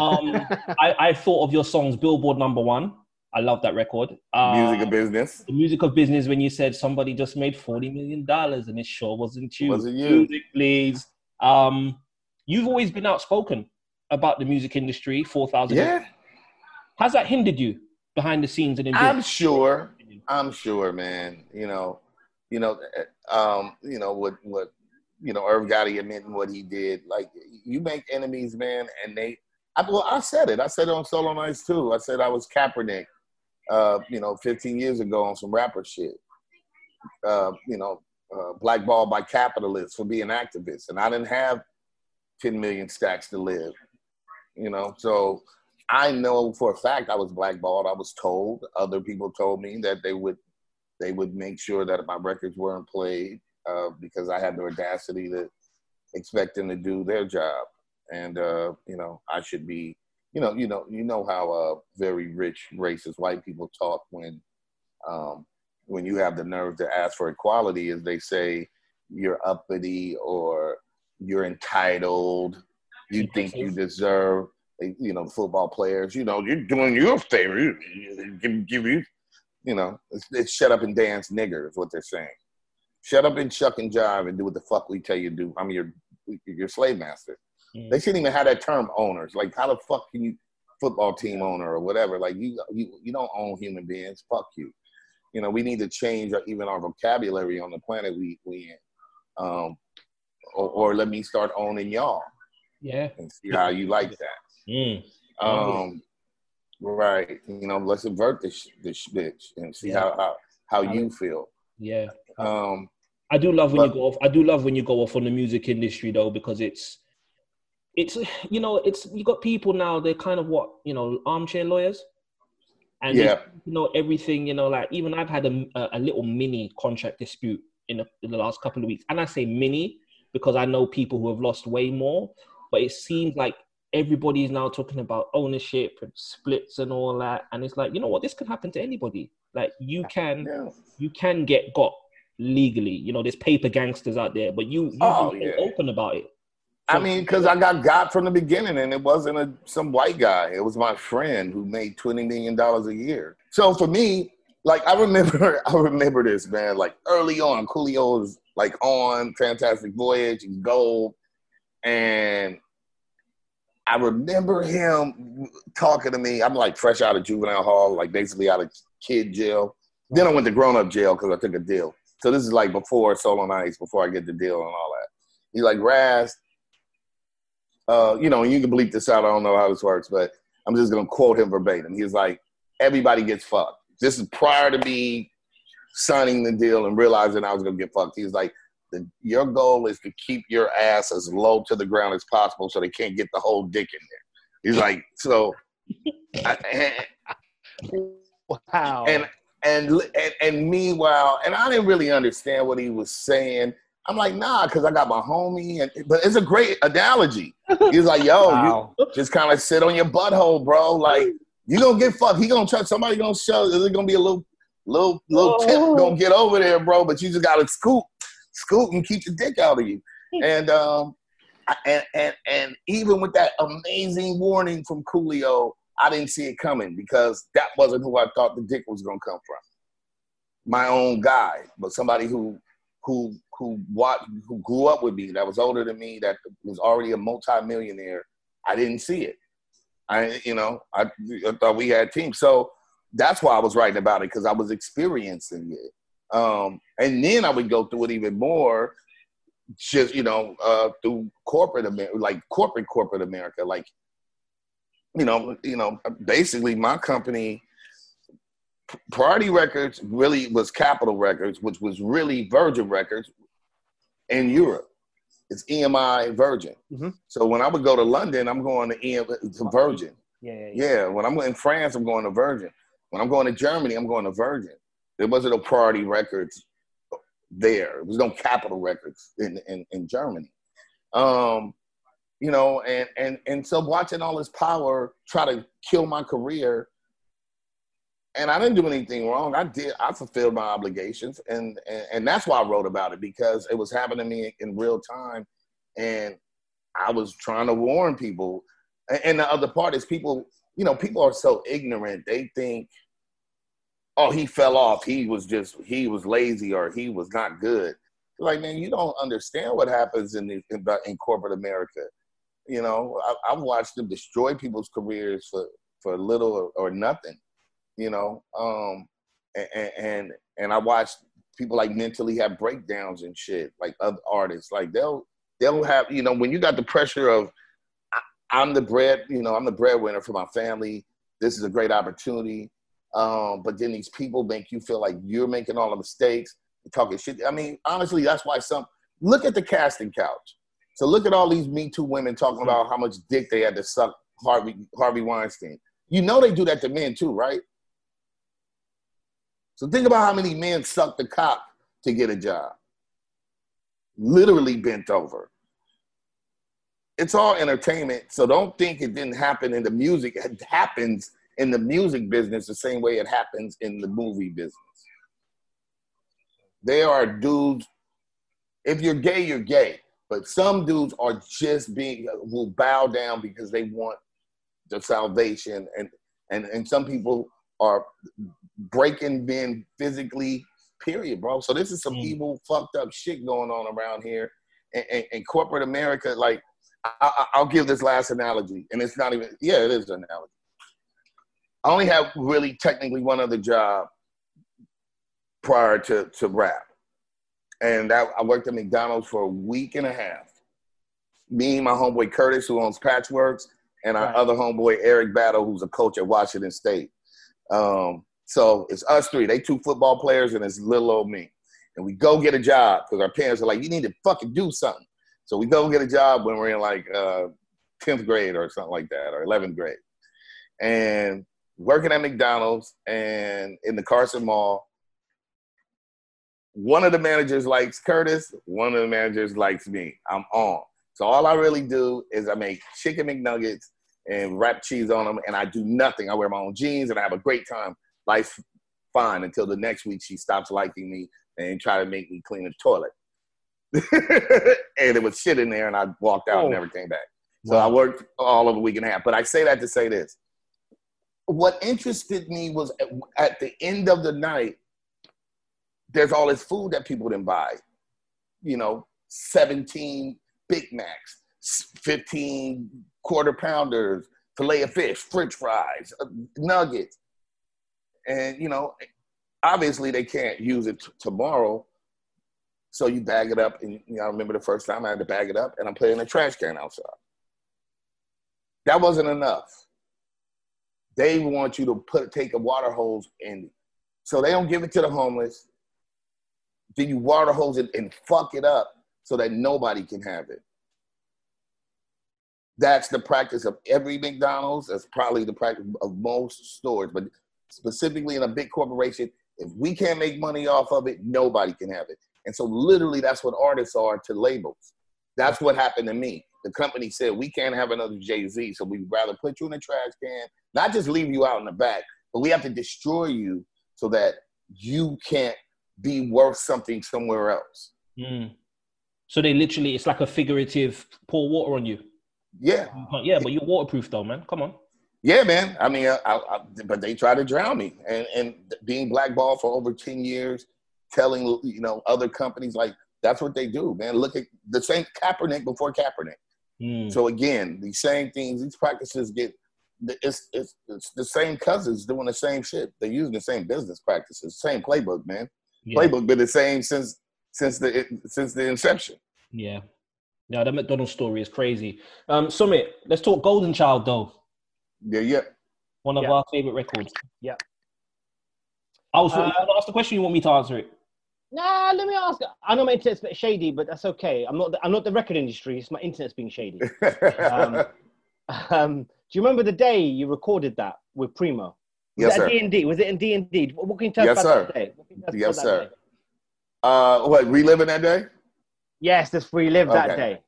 Um, I, I thought of your songs, Billboard number one. I love that record. Uh, music of business. the music of business when you said somebody just made forty million dollars and it sure wasn't you. Wasn't you. Music, please. Um, you've always been outspoken about the music industry. Four thousand. Yeah, Has that hindered you behind the scenes and I'm sure. I'm sure, man. You know, you know, uh, um, you know what what you know Irv Gotti admitting what he did. Like you make enemies, man, and they. I, well, I said it. I said it on Soul on Ice too. I said I was Kaepernick, uh, you know, 15 years ago on some rapper shit. Uh, you know, uh, blackballed by capitalists for being activists, and I didn't have 10 million stacks to live. You know, so I know for a fact I was blackballed. I was told. Other people told me that they would they would make sure that my records weren't played uh, because I had the audacity to expect them to do their job, and uh, you know I should be. You know, you know, you know how uh, very rich racist white people talk when um, when you have the nerve to ask for equality, is they say you're uppity or you're entitled. You think you deserve you know, football players, you know, you're doing your favor. You, you, give, give you, you know, it's, it's shut up and dance nigger is what they're saying. Shut up and shuck and jive and do what the fuck we tell you to do. I'm your, your slave master. Mm. They shouldn't even have that term owners. Like, how the fuck can you, football team owner or whatever? Like, you, you, you don't own human beings. Fuck you. You know, we need to change our, even our vocabulary on the planet we, we in. Um, or, or let me start owning y'all Yeah. and see how you like that. Mm. Um, right. You know, let's invert this this bitch and see Yeah. how how, how you feel. Yeah. Um, I do love when But- you go off. I do love when you go off on the music industry though, because it's, it's you know, it's you got people now. They're kind of what you know, armchair lawyers, and Yeah. you know everything. You know, like even I've had a, a, a little mini contract dispute in the, in the last couple of weeks, and I say mini because I know people who have lost way more. But it seems like everybody is now talking about ownership and splits and all that, and it's like you know what, this could happen to anybody. Like you can yeah. you can get got legally. You know, there's paper gangsters out there, but you you Oh, yeah. open about it. I mean, because I got got from the beginning, and it wasn't a some white guy. It was my friend who made twenty million dollars a year. So for me, like I remember, I remember this man. Like early on, Coolio was like on Fantastic Voyage and Gold, and I remember him talking to me. I'm like fresh out of juvenile hall, like basically out of kid jail. Then I went to grown up jail because I took a deal. So this is like before Soul on Ice, before I get the deal and all that. He's like, Ras, uh, you know, you can bleep this out. I don't know how this works, but I'm just gonna quote him verbatim. He's like, everybody gets fucked. This is prior to me signing the deal and realizing I was gonna get fucked. He's like, the, your goal is to keep your ass as low to the ground as possible so they can't get the whole dick in there. He's like, so, I, Wow. and and and and meanwhile, and I didn't really understand what he was saying. I'm like, nah, because I got my homie, and but it's a great analogy. He's like, yo, wow. you just kind of sit on your butthole, bro. Like you gonna get fucked. He gonna try. Somebody gonna show. There's gonna be a little, little, little tip Oh. gonna get over there, bro. But you just gotta scoot, scoot, and keep the dick out of you. and um, and and and even with that amazing warning from Coolio, I didn't see it coming because that wasn't who I thought the dick was gonna come from. My own guy, but somebody who who who what who grew up with me, that was older than me, that was already a multimillionaire. I didn't see it. I you know I, I thought we had teams, so that's why I was writing about it because I was experiencing it. Um, and then I would go through it even more just you know uh, through corporate America, like corporate corporate America, like you know, you know, basically my company, Priority Records, really was Capitol Records, which was really Virgin Records in Europe. It's EMI Virgin. Mhm. So when I would go to London, I'm going to EM to Virgin. Yeah, yeah, yeah. Yeah, when I'm in France, I'm going to Virgin. When I'm going to Germany, I'm going to Virgin. There wasn't a Priority Records there. There was no Capitol Records in, in, in Germany. Um, you know, and, and, and so watching all this power try to kill my career, and I didn't do anything wrong. I did. I fulfilled my obligations, and, and and that's why I wrote about it because it was happening to me in real time, and I was trying to warn people. And the other part is people. You know, people are so ignorant. They think, oh, he fell off. He was just he was lazy or he was not good. Like, man, you don't understand what happens in the, in, in corporate America. You know, I, I've watched them destroy people's careers for for little or, or nothing. You know, um, and, and and I watched people like mentally have breakdowns and shit. Like other artists, like they'll they'll have you know when you got the pressure of I, I'm the bread, you know, I'm the breadwinner for my family. This is a great opportunity. Um, but then these people make you feel like you're making all the mistakes, talking shit. I mean, honestly, that's why some look at the casting couch. So look at all these Me Too women talking about how much dick they had to suck Harvey Harvey Weinstein. You know they do that to men too, right? So think about how many men suck the cock to get a job. Literally bent over. It's all entertainment, so don't think it didn't happen in the music. It happens in the music business the same way it happens in the movie business. They are dudes. If you're gay, you're gay. But some dudes are just being will bow down because they want the salvation, and and and some people are breaking men physically. Period, bro. So this is some Mm. evil, fucked up shit going on around here, and, and, and corporate America. Like, I, I, I'll give this last analogy, and it's not even. Yeah, it is an analogy. I only have really technically one other job prior to, to rap. And that, I worked at McDonald's for a week and a half. Me, and my homeboy Curtis, who owns Patchworks, and our Right. other homeboy Eric Battle, who's a coach at Washington State. Um, so it's us three. They two football players, and it's little old me. And we go get a job because our parents are like, "You need to fucking do something." So we go get a job when we're in like uh, tenth grade or something like that, or eleventh grade. And working at McDonald's and in the Carson Mall. One of the managers likes Curtis, one of the managers likes me. I'm on. So all I really do is I make chicken McNuggets and wrap cheese on them, and I do nothing. I wear my own jeans and I have a great time. Life's fine until the next week she stops liking me and try to make me clean the toilet. and it was shit in there, and I walked out and Oh. never came back. So I worked all of a week and a half. But I say that to say this. What interested me was at, at the end of the night, there's all this food that people didn't buy. You know, 17 Big Macs, 15 quarter pounders, filet of fish, french fries, uh, nuggets. And, you know, obviously they can't use it t- tomorrow. So you bag it up. And you know, I remember the first time I had to bag it up and I'm putting a trash can outside. That wasn't enough. They want you to put take a water hose and so they don't give it to the homeless. Then you water hose it and fuck it up so that nobody can have it. That's the practice of every McDonald's. That's probably the practice of most stores, but specifically in a big corporation, if we can't make money off of it, nobody can have it. And so, literally, that's what artists are to labels. That's what happened to me. The company said we can't have another Jay Z, so we'd rather put you in a trash can, not just leave you out in the back, but we have to destroy you so that you can't be worth something somewhere else. Mm. So they literally, it's like a figurative pour water on you. Yeah, Yeah, but you're waterproof though, man. Come on. yeah, man. I mean, I, I, but they try to drown me, and and being blackballed for over ten years, telling you know other companies like that's what they do, man. Look at the same Kaepernick before Kaepernick. Mm. So again, these same things, these practices get it's it's it's the same cousins doing the same shit. They're using the same business practices, same playbook, man. yeah. Playbook been the same since since the since the inception. Yeah. Yeah, that McDonald's story is crazy. Um, Summit, let's talk Golden Child though. Yeah, yeah. One of Yeah. our favorite records. Yeah. I was Uh, you wanna ask the question. You want me to answer it? Nah, let me ask. I know my internet's a bit shady, but that's okay. I'm not. The, I'm not the record industry. It's my internet's being shady. Um, um, do you remember the day you recorded that with Primo? Was Yes, sir. at D and D? Was it in D and D? What can you tell Yes, us about sir. that day? What can you tell us Yes, sir. day? uh, what reliving that day? Yes, let's relive that day.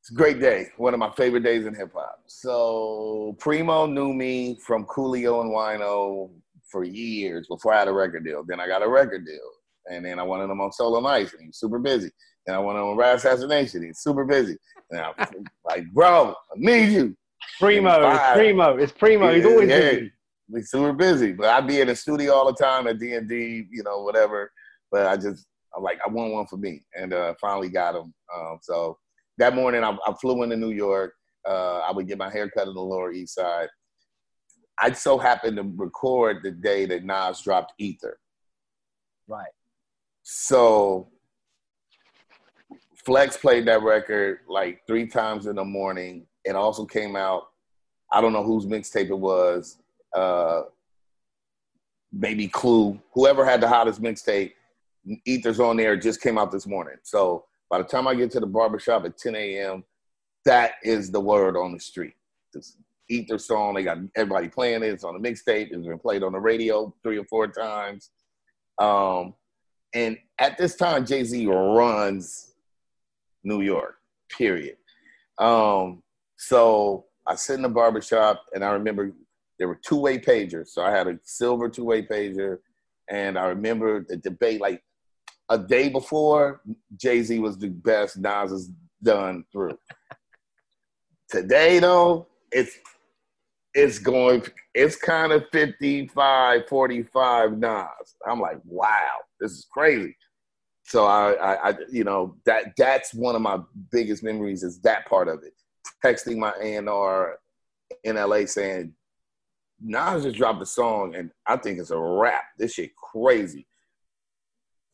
It's a great day. One of my favorite days in hip hop. So Primo knew me from Coolio and Wino for years before I had a record deal. Then I got a record deal. And then I wanted him on Soul on Ice and he was super busy. And I wanted him on Rasassination. He's super busy. And I'm like, bro, I need you. Primo, it's Primo, it's Primo. He's always yeah. busy. He's super busy. But I'd be in the studio all the time at D and D, you know, whatever. But I just I'm like, I want one for me. And uh finally got him. Um, so that morning I, I flew into New York. Uh, I would get my hair cut on the Lower East Side. I so happened to record the day that Nas dropped Ether. Right. So Flex played that record like three times in the morning. It also came out. I don't know whose mixtape it was. Uh, maybe Clue. Whoever had the hottest mixtape, Ether's on there. Just came out this morning. So by the time I get to the barbershop at 10 a.m., that is the word on the street. This Ether song, they got everybody playing it. It's on the mixtape. It's been played on the radio three or four times. Um, and at this time, Jay Z runs New York, period. Um, so I sit in the barbershop and I remember there were two way pagers. So I had a silver two way pager. And I remember the debate like a day before, Jay Z was the best Nas has done through. Today, though, it's it's going it's kind of 55 45 Nas. I'm like, wow, this is crazy. So I, I, I you know that that's one of my biggest memories is that part of it. Texting my A&R in LA saying, Nas just dropped a song and I think it's a rap. This shit crazy.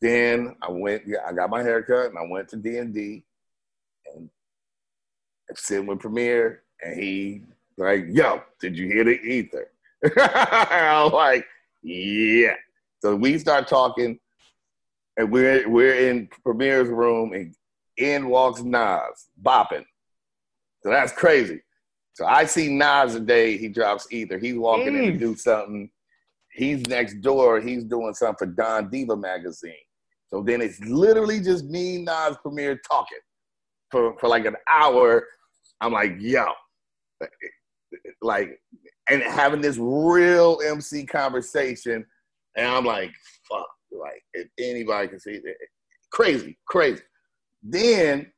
Then I went, I got my haircut and I went to D and D and sitting with Premier and he like, yo, did you hear the ether? I was like, yeah. So we start talking and we're we're in Premier's room and in walks Nas bopping. So that's crazy. So I see Nas the day he drops Ether. He's walking in to do something. He's next door. He's doing something for Don Diva magazine. So then it's literally just me, Nas, Premier talking for, for like an hour. I'm like, yo, like, and having this real MC conversation. And I'm like, fuck, like, if anybody can see it, crazy, crazy. Then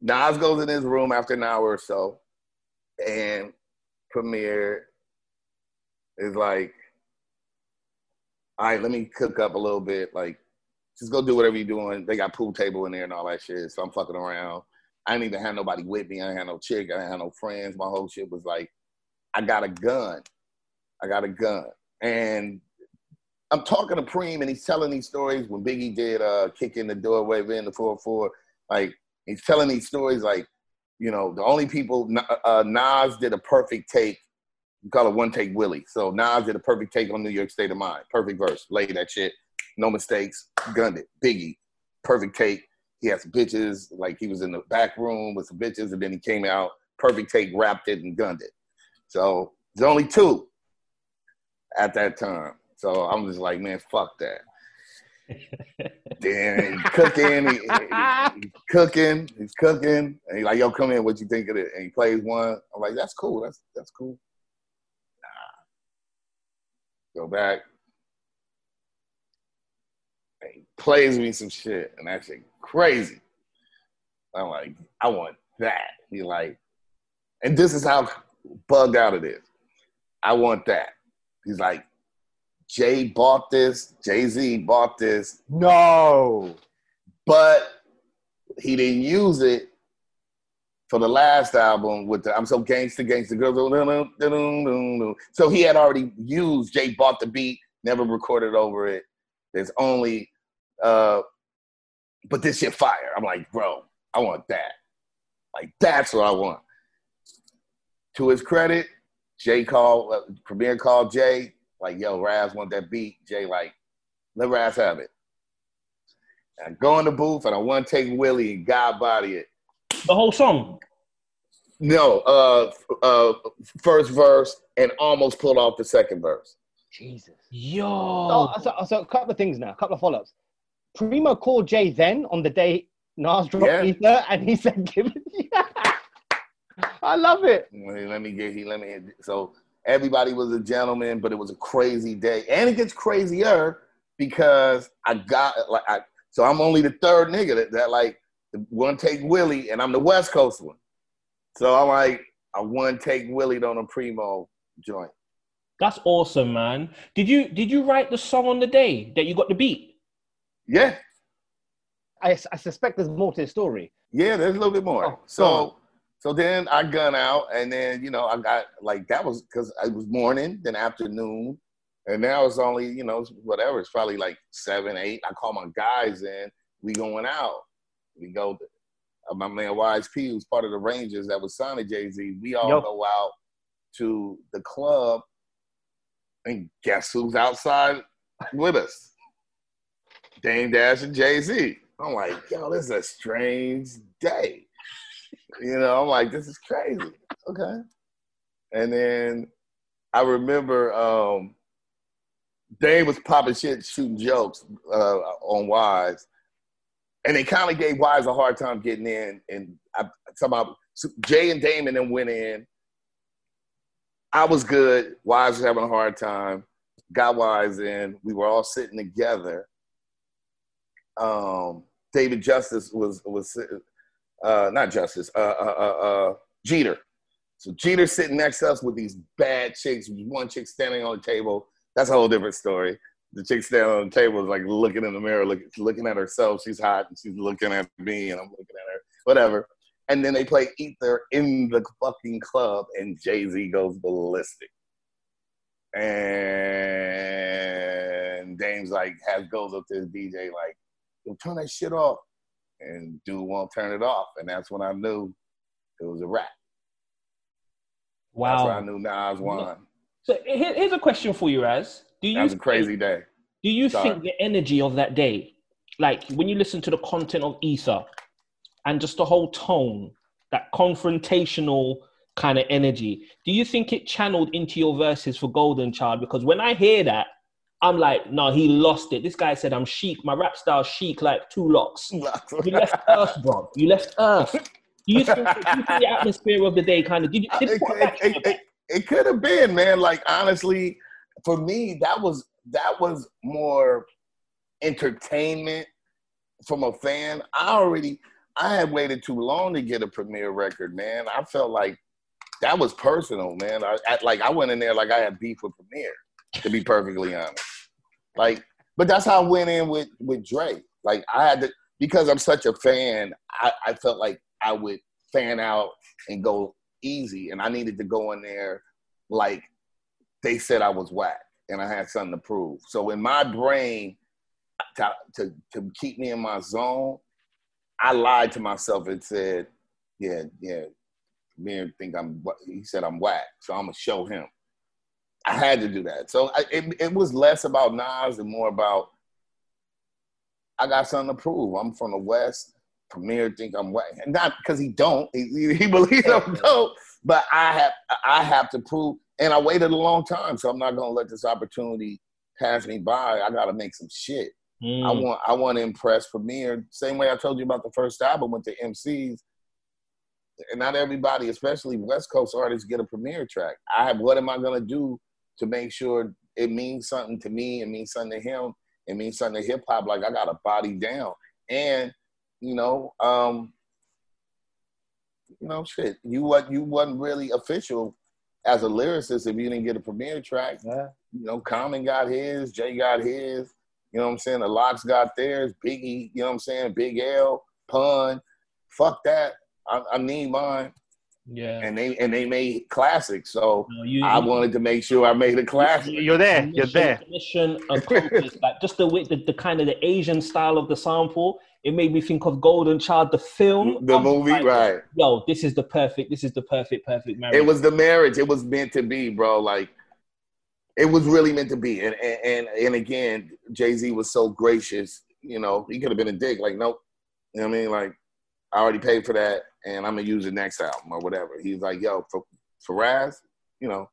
Nas goes in his room after an hour or so, and Premier is like, all right, let me cook up a little bit. Like, just go do whatever you're doing. They got pool table in there and all that shit. So I'm fucking around. I didn't even have nobody with me. I didn't have no chick. I didn't have no friends. My whole shit was like, I got a gun. I got a gun. And I'm talking to Preem and he's telling these stories when Biggie did uh, kick in the doorway in the 4-4. Like, he's telling these stories like, you know, the only people, uh, Nas did a perfect take. We call it one take Willie. So Nas did a perfect take on New York State of Mind. Perfect verse. Laid that shit. No mistakes. Gunned it. Biggie. Perfect take. He had some bitches. Like he was in the back room with some bitches and then he came out. Perfect take, wrapped it and gunned it. So there's only two at that time. So I'm just like, man, fuck that. Then he's cooking, he, he- he's cooking, he's cooking, and he's like, "Yo, come in. What you think of it?" And he plays one. I'm like, "That's cool. That's that's cool." Nah. Go back. And he plays me some shit, and that shit crazy. I'm like, I want that. He like, and this is how bugged out it is. I want that. He's like, Jay bought this, Jay Z bought this, No. but he didn't use it for the last album with the I'm so gangsta gangsta girls. dun, dun, dun, dun, dun. So he had already used Jay bought the beat, never recorded over it. There's only uh but this shit fire. I'm like, bro, I want that. Like that's what I want. To his credit, Jay called uh, Premier called Jay, like, yo, Ras want that beat. Jay like, let Ras have it. And I go in the booth and I want to take Willie and God body it. The whole song. No, uh, uh, first verse and almost pulled off the second verse. Jesus. Yo. Oh, so, so a couple of things now, a couple of follow-ups. Primo called Jay then on the day Nas dropped Yeah. Ether, and he said, "Give it." I love it. Let me get he let me so everybody was a gentleman, but it was a crazy day. And it gets crazier because I got like I so I'm only the third nigga that, that like one take Willie and I'm the West Coast one. So I'm like, I one take Willie on a primo joint. That's awesome, man. Did you did you write the song on the day that you got the beat? Yeah, I, I suspect there's more to the story. Yeah, there's a little bit more. Oh, go on. so so then I gun out, and then you know I got like that was because it was morning, then afternoon, and now it's only you know whatever. It's probably like seven, eight. I call my guys in. We going out. We go. Uh, my man Wise P, who's part of the Rangers that was signed to Jay Z. We all Yo. go out to the club, and guess who's outside with us? Dame Dash and Jay Z. I'm like, yo, this is a strange day. You know, I'm like, this is crazy. Okay. And then I remember um Dame was popping shit, shooting jokes uh, on Wise. And they kind of gave Wise a hard time getting in. And I, somehow so Jay and Damon then went in. I was good. Wise was having a hard time. Got Wise in. We were all sitting together um, David Justice was was uh, not Justice, uh, uh, uh, uh, Jeter. So Jeter sitting next to us with these bad chicks. One chick standing on the table. That's a whole different story. The chick standing on the table is like looking in the mirror, look, looking at herself. She's hot, and she's looking at me, and I'm looking at her. Whatever. And then they play Ether in the fucking club, and Jay Z goes ballistic. And Dame's like has goes up to his DJ like, "Yo, turn that shit off," and dude won't turn it off, and that's when I knew it was a rap. That's when I Wow. knew Nas won. So here's a question for you, Ras. Do you That was a think- crazy day. Do you Sorry. think the energy of that day, like when you listen to the content of Ether and just the whole tone, that confrontational kind of energy, do you think it channeled into your verses for Golden Chyld? Because when I hear that, I'm like, no, he lost it. This guy said, I'm chic. My rap style chic like two locks. You left Earth, bro. You left Earth. Do you think, do you think the atmosphere of the day kind of did, you, did it, it it, it, it, it could have been, man. Like honestly, for me, that was that was more entertainment from a fan. I already I had waited too long to get a Premier record, man. I felt like that was personal, man. I, I like I went in there like I had beef with Premier, to be perfectly honest. Like, but that's how I went in with with Drake. Like I had to because I'm such a fan. I, I felt like I would fan out and go easy, and I needed to go in there like they said I was whack, and I had something to prove. So in my brain, to to, to keep me in my zone, I lied to myself and said, "Yeah, yeah." Me think I'm. He said I'm whack, so I'm gonna show him. I had to do that. So I, it it was less about Nas and more about I got something to prove. I'm from the West. Premier think I'm whack, and not because he don't. He, he believes I'm dope, but I have I have to prove. And I waited a long time, so I'm not gonna let this opportunity pass me by. I gotta make some shit. I Mm. want I want to impress Premier. Same way I told you about the first album with the MCs. And not everybody, especially West Coast artists, get a Premier track. I have what am I gonna do to make sure it means something to me, it means something to him, it means something to hip hop. Like I got a body down. And, you know, um, you know, shit, you what you wasn't really official as a lyricist if you didn't get a Premier track. Yeah. You know, Common got his, Jay got his. You know what I'm saying? The LOX got theirs. Biggie, you know what I'm saying? Big L, Pun. Fuck that. I, I need mine. Yeah. And they and they made classics. So No, you, I you- wanted to make sure I made a classic. You're there. You're there. Mission accomplished. like just the way the, the kind of the Asian style of the sample, it made me think of Golden Child, the film. The I was movie, like, right. Yo, this is the perfect. This is the perfect, perfect marriage. It was the marriage. It was meant to be, bro. Like it was really meant to be. And and and, and again, Jay Z was so gracious. You know, he could have been a dick. Like, nope. You know what I mean? Like, I already paid for that, and I'm gonna use the next album or whatever. He's like, yo, for for Ras, you know,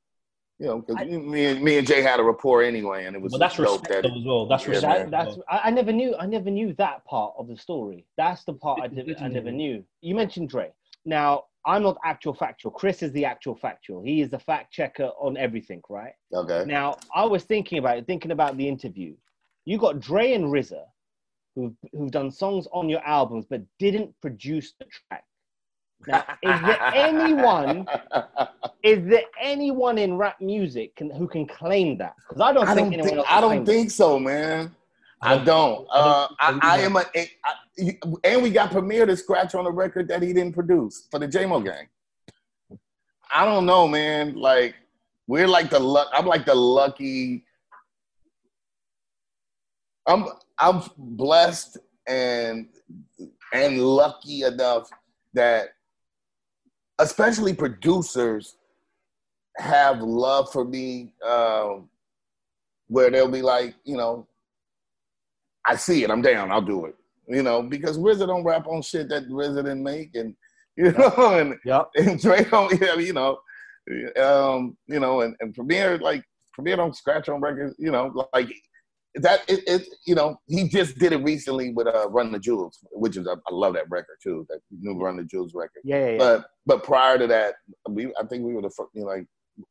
you know, because me and me and Jay had a rapport anyway, and it was Well, that's dope that as well. That's Yeah, respect. That, that's I, I never knew I never knew that part of the story. That's the part I, did, I never knew. You mentioned Dre. Now I'm not actual factual. Chris is the actual factual. He is the fact checker on everything, right? okay. Now I was thinking about it, thinking about the interview. You got Dre and RZA, who've who've done songs on your albums but didn't produce the track. Now, is there anyone? Is there anyone in rap music can, who can claim that? Because I don't I think don't anyone think, else I don't claim think so, man. I don't. I Uh, don't I, I am a, I, you- and we got Premier to scratch on the record that he didn't produce for the JMO gang. I don't know, man. Like we're like the luck. I'm like the lucky. I'm I'm blessed and and lucky enough that especially producers have love for me um, where they'll be like, you know, I see it, I'm down, I'll do it. You know, because RZA don't rap on shit that RZA didn't make, and you know, and, Yep. and Dre don't, yeah, you know, um, you know, and, and Premier like Premier don't scratch on records, you know, like that. It, it you know, he just did it recently with uh, Run the Jewels, which is I, I love that record too, that new Run the Jewels record. Yeah, yeah, yeah. But but prior to that, we I think we were the fir- you know, like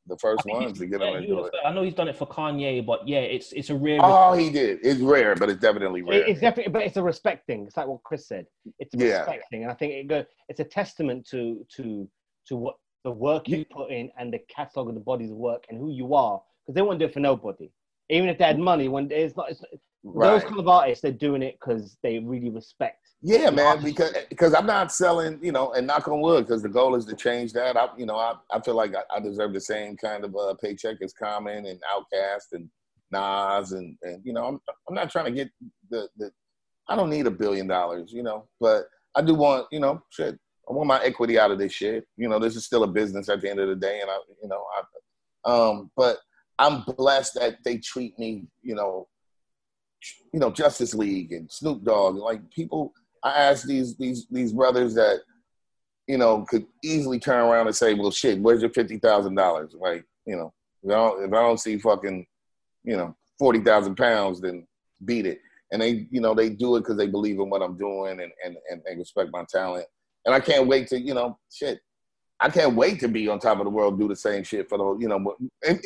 the first ones to get yeah, on and do was- it. I know he's done it for Kanye, but yeah, it's it's a rare. Oh, he did. It's rare, but it's definitely rare. It- it's definitely, but it's a respect thing. It's like what Chris said. It's a Yeah. respect thing, and I think it go. It's a testament to to to what the work you put in and the catalog of the body's work and who you are, because they won't do it for nobody. Even if they had money, when it's not, it's, those kind of artists, they're doing it because they really respect. Yeah, man, artist. because because I'm not selling, you know, and knock on wood, because the goal is to change that. I, you know, I, I feel like I, I deserve the same kind of uh, paycheck as Common and OutKast and Nas, and and you know, I'm I'm not trying to get the the. I don't need a billion dollars, you know, but I do want, you know, shit. I want my equity out of this shit. You know, this is still a business at the end of the day, and I, you know, I, um, but I'm blessed that they treat me, you know, you know, Justice League and Snoop Dogg, like people. I asked these these these brothers that, you know, could easily turn around and say, "Well, shit, where's your fifty thousand dollars?" Like, you know, if I don't, if I don't see fucking, you know, forty thousand pounds, then beat it. And they, you know, they do it because they believe in what I'm doing and and and they respect my talent. And I can't wait to, you know, shit. I can't wait to be on top of the world, do the same shit for the, you know.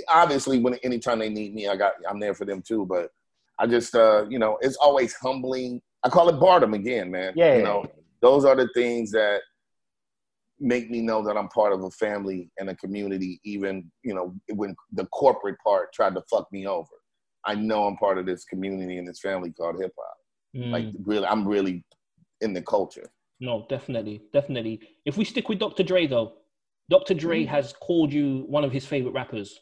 Obviously, when anytime they need me, I got, I'm there for them too. But I just, uh, you know, it's always humbling. I call it boredom again, man. Yeah, you know, those are the things that make me know that I'm part of a family and a community. Even, you know, when the corporate part tried to fuck me over, I know I'm part of this community and this family called hip hop. Mm, Like, really, I'm really in the culture. no, definitely, definitely. If we stick with Dr. Dre though, Dr. Dre Mm. has called you one of his favorite rappers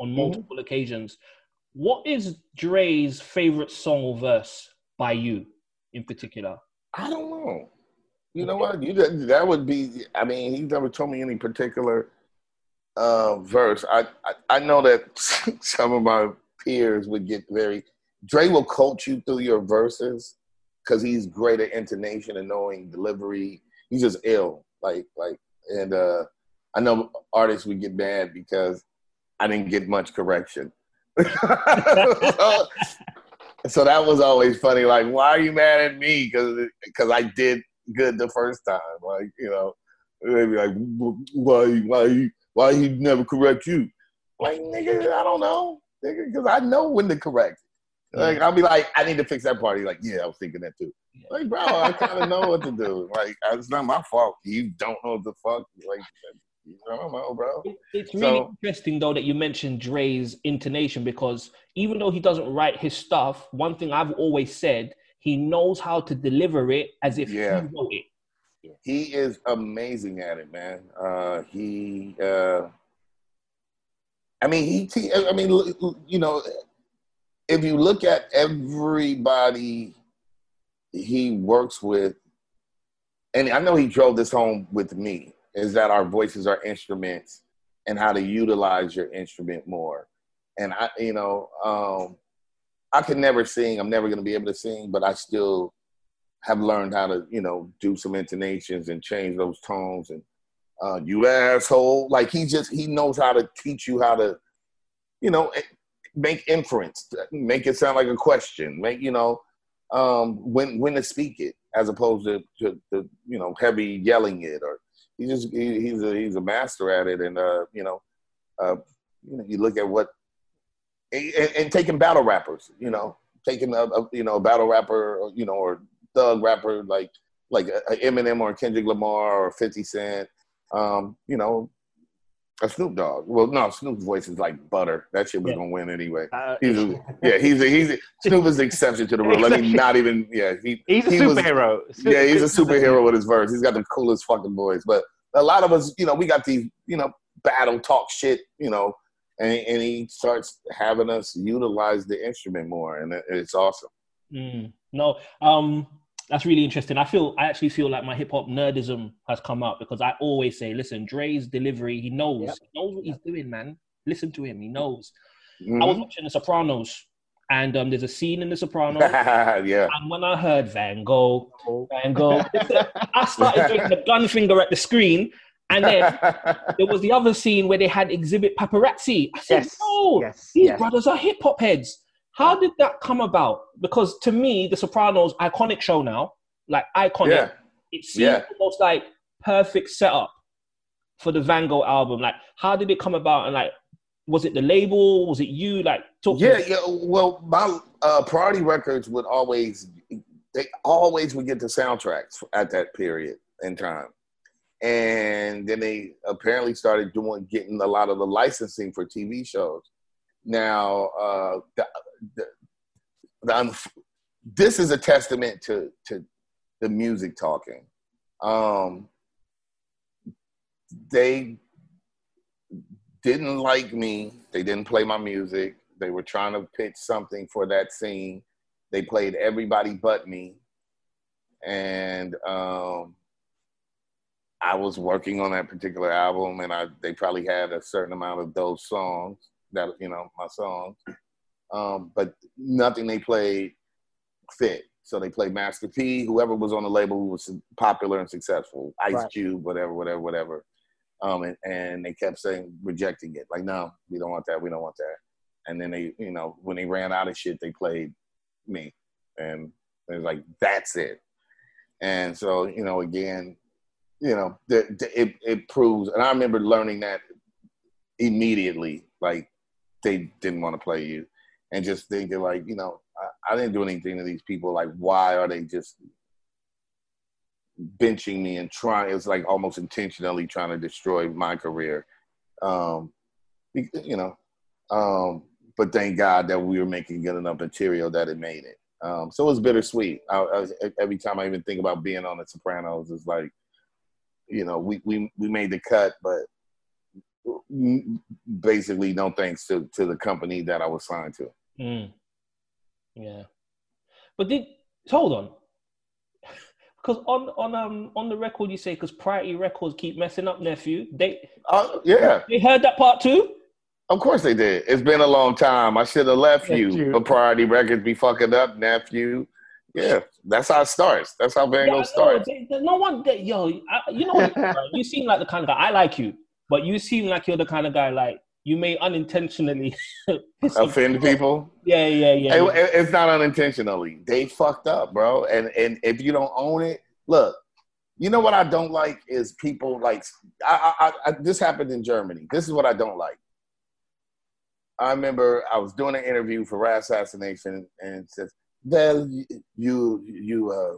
on Mm-hmm. multiple occasions. What is Dre's favorite song or verse by you in particular? I don't know. You know what? You that that would be. I mean, he's never told me any particular uh, verse. I, I I know that some of my peers would get very. Dre will coach you through your verses because he's great at intonation and knowing delivery. He's just ill. Like like, and uh, I know artists would get mad because I didn't get much correction. so, so that was always funny. Like, why are you mad at me? Because because I did good the first time. Like, you know, they'd be like, why why why he never correct you? Like, nigga, I don't know, nigga, because I know when to correct. Like I'll be like, I need to fix that part. He's like, yeah, I was thinking that too. Like, bro, I kind of know what to do. Like, it's not my fault. You don't know what the fuck. Like, I don't know, bro. It- It's really interesting though that you mentioned Dre's intonation because even though he doesn't write his stuff, one thing I've always said, he knows how to deliver it as if Yeah. he wrote it. He is amazing at it, man. Uh, he, uh, I mean, he. te- I mean, l- l- you know, if you look at everybody he works with, and I know he drove this home with me, is that our voices are instruments and how to utilize your instrument more. And I, you know, um, I can never sing. I'm never going to be able to sing, but I still have learned how to, you know, do some intonations and change those tones. And uh, you asshole, like he just he knows how to teach you how to, you know, eh, make inference, make it sound like a question, make you know, um, when when to speak it as opposed to, to, to you know heavy yelling it or he just he, he's a he's a master at it. And uh, you know, uh, you know you look at what and, and taking battle rappers, you know, taking a, a you know battle rapper, you know, or thug rapper like like a Eminem or Kendrick Lamar or Fifty Cent, um, you know, a Snoop Dogg. Well, no, Snoop's voice is like butter. That shit was Yeah. gonna win anyway. Uh, He's a, yeah, he's a, he's a, Snoop is the exception to the rule. Let me not even yeah. He, he's a he was- superhero. yeah, he's a superhero with his verse. He's got the coolest fucking voice. But a lot of us, you know, we got these, you know, battle talk shit, you know, and, and he starts having us utilize the instrument more, and it- it's awesome. Mm, no, um, that's really interesting. I feel I actually feel like my hip hop nerdism has come out because I always say, listen, Dre's delivery, he knows, Yep. he knows what he's doing, man. Listen to him, he knows. I was Mhm. watching The Sopranos, and um, there's a scene in The Sopranos, yeah. and when I heard Van Gogh, Van Gogh, I started doing the gun finger at the screen, and then there was the other scene where they had exhibit paparazzi. I said, Yes, no, yes, these yes. brothers are hip hop heads. How did that come about? Because to me, The Sopranos, iconic show now, like iconic. yeah. It seems Yeah. almost like perfect setup for the Van Gogh album. Like, how did it come about? And like, was it the label? Was it you? Like, talk Yeah, yeah. Well, my uh, Priority Records would always, they always would get the soundtracks at that period in time, and then they apparently started doing getting a lot of the licensing for TV shows. Now, uh, the, the, the, this is a testament to to the music talking. Um, they didn't like me. They didn't play my music. They were trying to pitch something for that scene. They played everybody but me. And um, I was working on that particular album, and I they probably had a certain amount of those songs that you know my songs, um, but nothing they played fit. So they played Master P, whoever was on the label who was popular and successful, Ice Right. Cube, whatever, whatever, whatever. Um, and, and they kept saying rejecting it, like no, we don't want that, we don't want that. And then they, you know, when they ran out of shit, they played me, and it was like that's it. And so, you know, again, you know, the, the, it it proves. And I remember learning that immediately, like they didn't want to play you, and just thinking like, you know, I, I didn't do anything to these people. Like, why are they just benching me and trying? It was like almost intentionally trying to destroy my career. Um, you know, um, but thank God that we were making good enough material that it made it. Um, so it was bittersweet. I, I, every time I even think about being on The Sopranos, it's like, you know, we we we made the cut, but basically no thanks to to the company that I was signed to. Mm. Yeah. But did hold on. Because on on um on the record you say because Priority Records keep messing up, nephew. They Uh, yeah, they heard that part too. of course they did. It's been a long time. I should have left you. Nephew. But Priority Records be fucking up, nephew. Yeah, that's how it starts. That's how Van Yeah, Gogh know, starts. they- no one. That, yo, I, you know, what, you seem like the kind of guy. I like you, but you seem like you're the kind of guy like you may unintentionally Offend people. Yeah, yeah, yeah. It- yeah. it- it's not unintentionally. They fucked up, bro. And and if you don't own it, look. You know what I don't like is people like I, I, I, this happened in Germany. This is what I don't like. I remember I was doing an interview for Rasassination, and says, "Well, you you you, uh,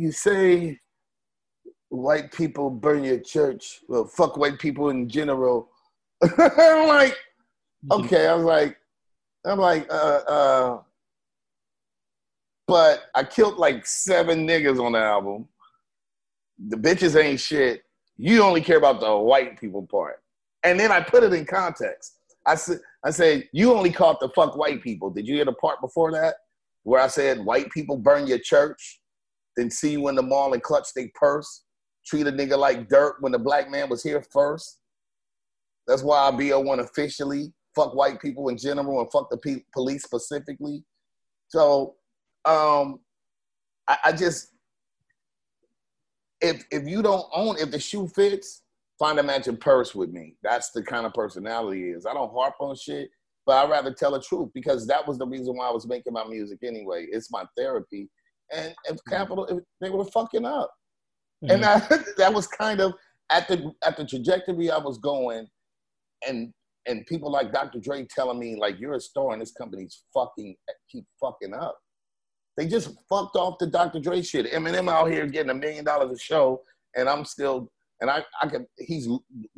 you say white people burn your church. Well, fuck white people in general." I'm like, okay. I was like, I'm like, uh, uh, but I killed like seven niggas on the album. The bitches ain't shit. You only care about the white people part. And then I put it in context. I said, I said, you only caught the fuck white people. Did you hear the part before that where I said white people burn your church, then see you in the mall and clutch their purse, treat a nigga like dirt when the black man was here first? That's why I BO1 officially fuck white people in general and fuck the pe- police specifically. So um, I, I just if if you don't own if the shoe fits, find a matching purse with me. That's the kind of personality is. I don't harp on shit, but I'd rather tell the truth because that was the reason why I was making my music anyway. It's my therapy. And if Capitol, if they were fucking up. And mm-hmm. that, that was kind of at the at the trajectory I was going, and and people like Dr. Dre telling me like you're a star and this company's fucking keep fucking up. They just fucked off the Dr. Dre shit. Eminem out here getting a million dollars a show, and I'm still and I I can he's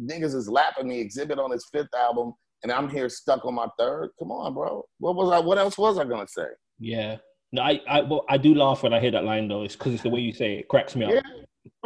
niggas is lapping me exhibit on his fifth album, and I'm here stuck on my third. Come on, bro. What was I? What else was I gonna say? Yeah. No, I, I, well, I do laugh when I hear that line though. It's because it's the way you say it. it cracks me up. Yeah.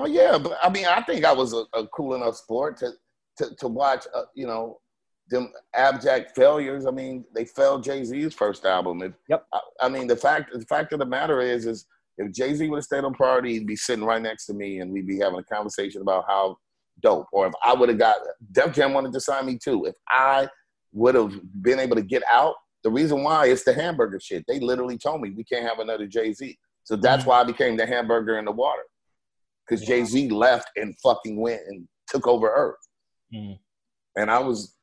Oh yeah, but I mean, I think I was a, a cool enough sport to to, to watch. Uh, you know, them abject failures. I mean, they failed Jay Z's first album. If, Yep. I, I mean, the fact the fact of the matter is, is if Jay Z would have stayed on Priority, he'd be sitting right next to me, and we'd be having a conversation about how dope. Or if I would have got Def Jam wanted to sign me too. If I would have been able to get out, the reason why is the hamburger shit. They literally told me we can't have another Jay Z. So that's why I became the hamburger in the water. Because Jay Z left and fucking went and took over Earth. Mm. And I was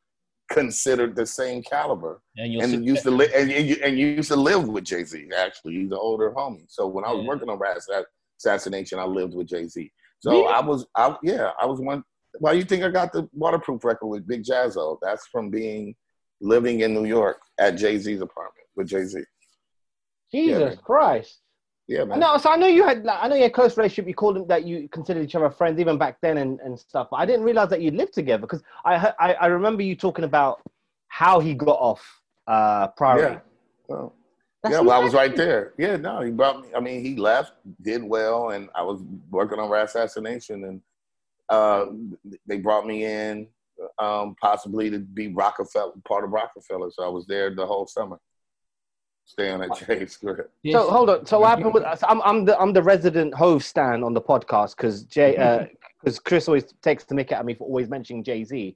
considered the same caliber. And And sit- used to live and you and used to live with Jay Z. Actually, he's an older homie. So when I was Yeah. working on Rat Assa- Assassination, I lived with Jay Z. So Really? I was, I yeah, I was one. Why you think I got the waterproof record with Big Jaz-O? That's from being living in New York at Jay Z's apartment with Jay Z. Jesus man. Christ. Yeah, man. No, so I know you had, like, I know you had close relationship. You called them that you considered each other friends even back then and, and stuff. But I didn't realize that you lived together because I, heard- I I remember you talking about how he got off uh, priority. Yeah. Well, That's yeah, well, I was right there. Yeah, no, he brought me. I mean, he left, did well, and I was working on Rasassination, and uh, they brought me in um, possibly to be Roc-A-Fella, part of Roc-A-Fella. So I was there the whole summer, staying at Jay's script. Yes. So hold on. So what happened with? So I'm I'm the I'm the resident Hov stand on the podcast because Jay because Chris always takes the mick at me for always mentioning Jay Z.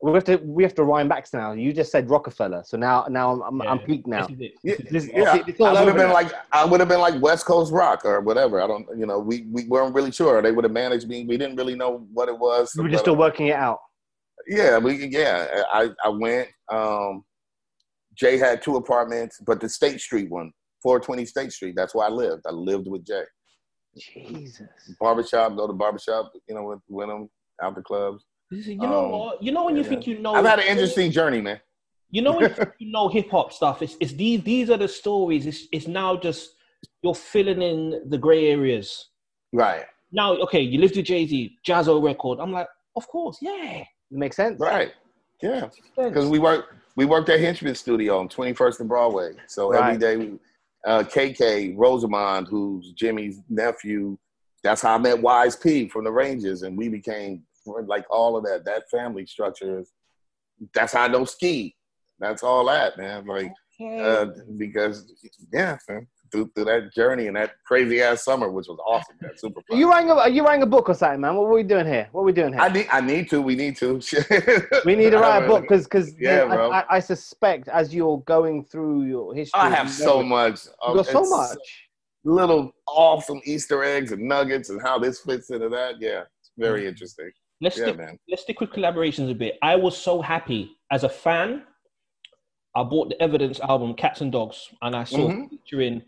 We have to we have to rhyme back now. You just said Roc-A-Fella, so now now I'm I'm, I'm peaked now. This is it. Yeah, This is yeah. it's all I would have been now. like I would have been like West Coast Rock or whatever. I don't, you know, we we weren't really sure. They would have managed me. We didn't really know what it was. We were just still working it out. Yeah, we yeah. I I went. Um, Jay had two apartments, but the State Street one, 420 State Street. That's where I lived. I lived with Jay. Jesus. Barbershop, go to barbershop. You know, with with him out the clubs. You know Um, what? You know when you yeah. think you know. I've had an interesting journey, man. You know when you, think you know hip hop stuff. It's it's these these are the stories. It's it's now just you're filling in the gray areas. Right, Now, okay, you lived with Jay Z, Jaz-O record. I'm like, of course, yeah. It Makes sense. right. Yeah, because we worked we worked at Henchman Studio on 21st and Broadway. So every Right. day, we, uh, KK Rosamond, who's Jimmy's nephew, that's how I met Wise P from the Rangers, and we became like all of that. That family structure is. That's how I know Ski. That's all that, man. Like uh, because yeah, man, through, through that journey and that crazy ass summer, which was awesome. That super. Are you writing a Are you writing a book or something, man? What are we doing here? What are we doing here? I need. I need to. We need to. we need to write a book because because Yeah, bro. I, I, I suspect as you're going through your history, I have you so know, much. You got so much. Little awesome Easter eggs and nuggets and how this fits into that. Yeah, it's very Mm. interesting. Let's Yeah, stick, man. let's stick with collaborations a bit. I was so happy as a fan. I bought the Evidence album, Cats and Dogs, and I saw Mhm. featuring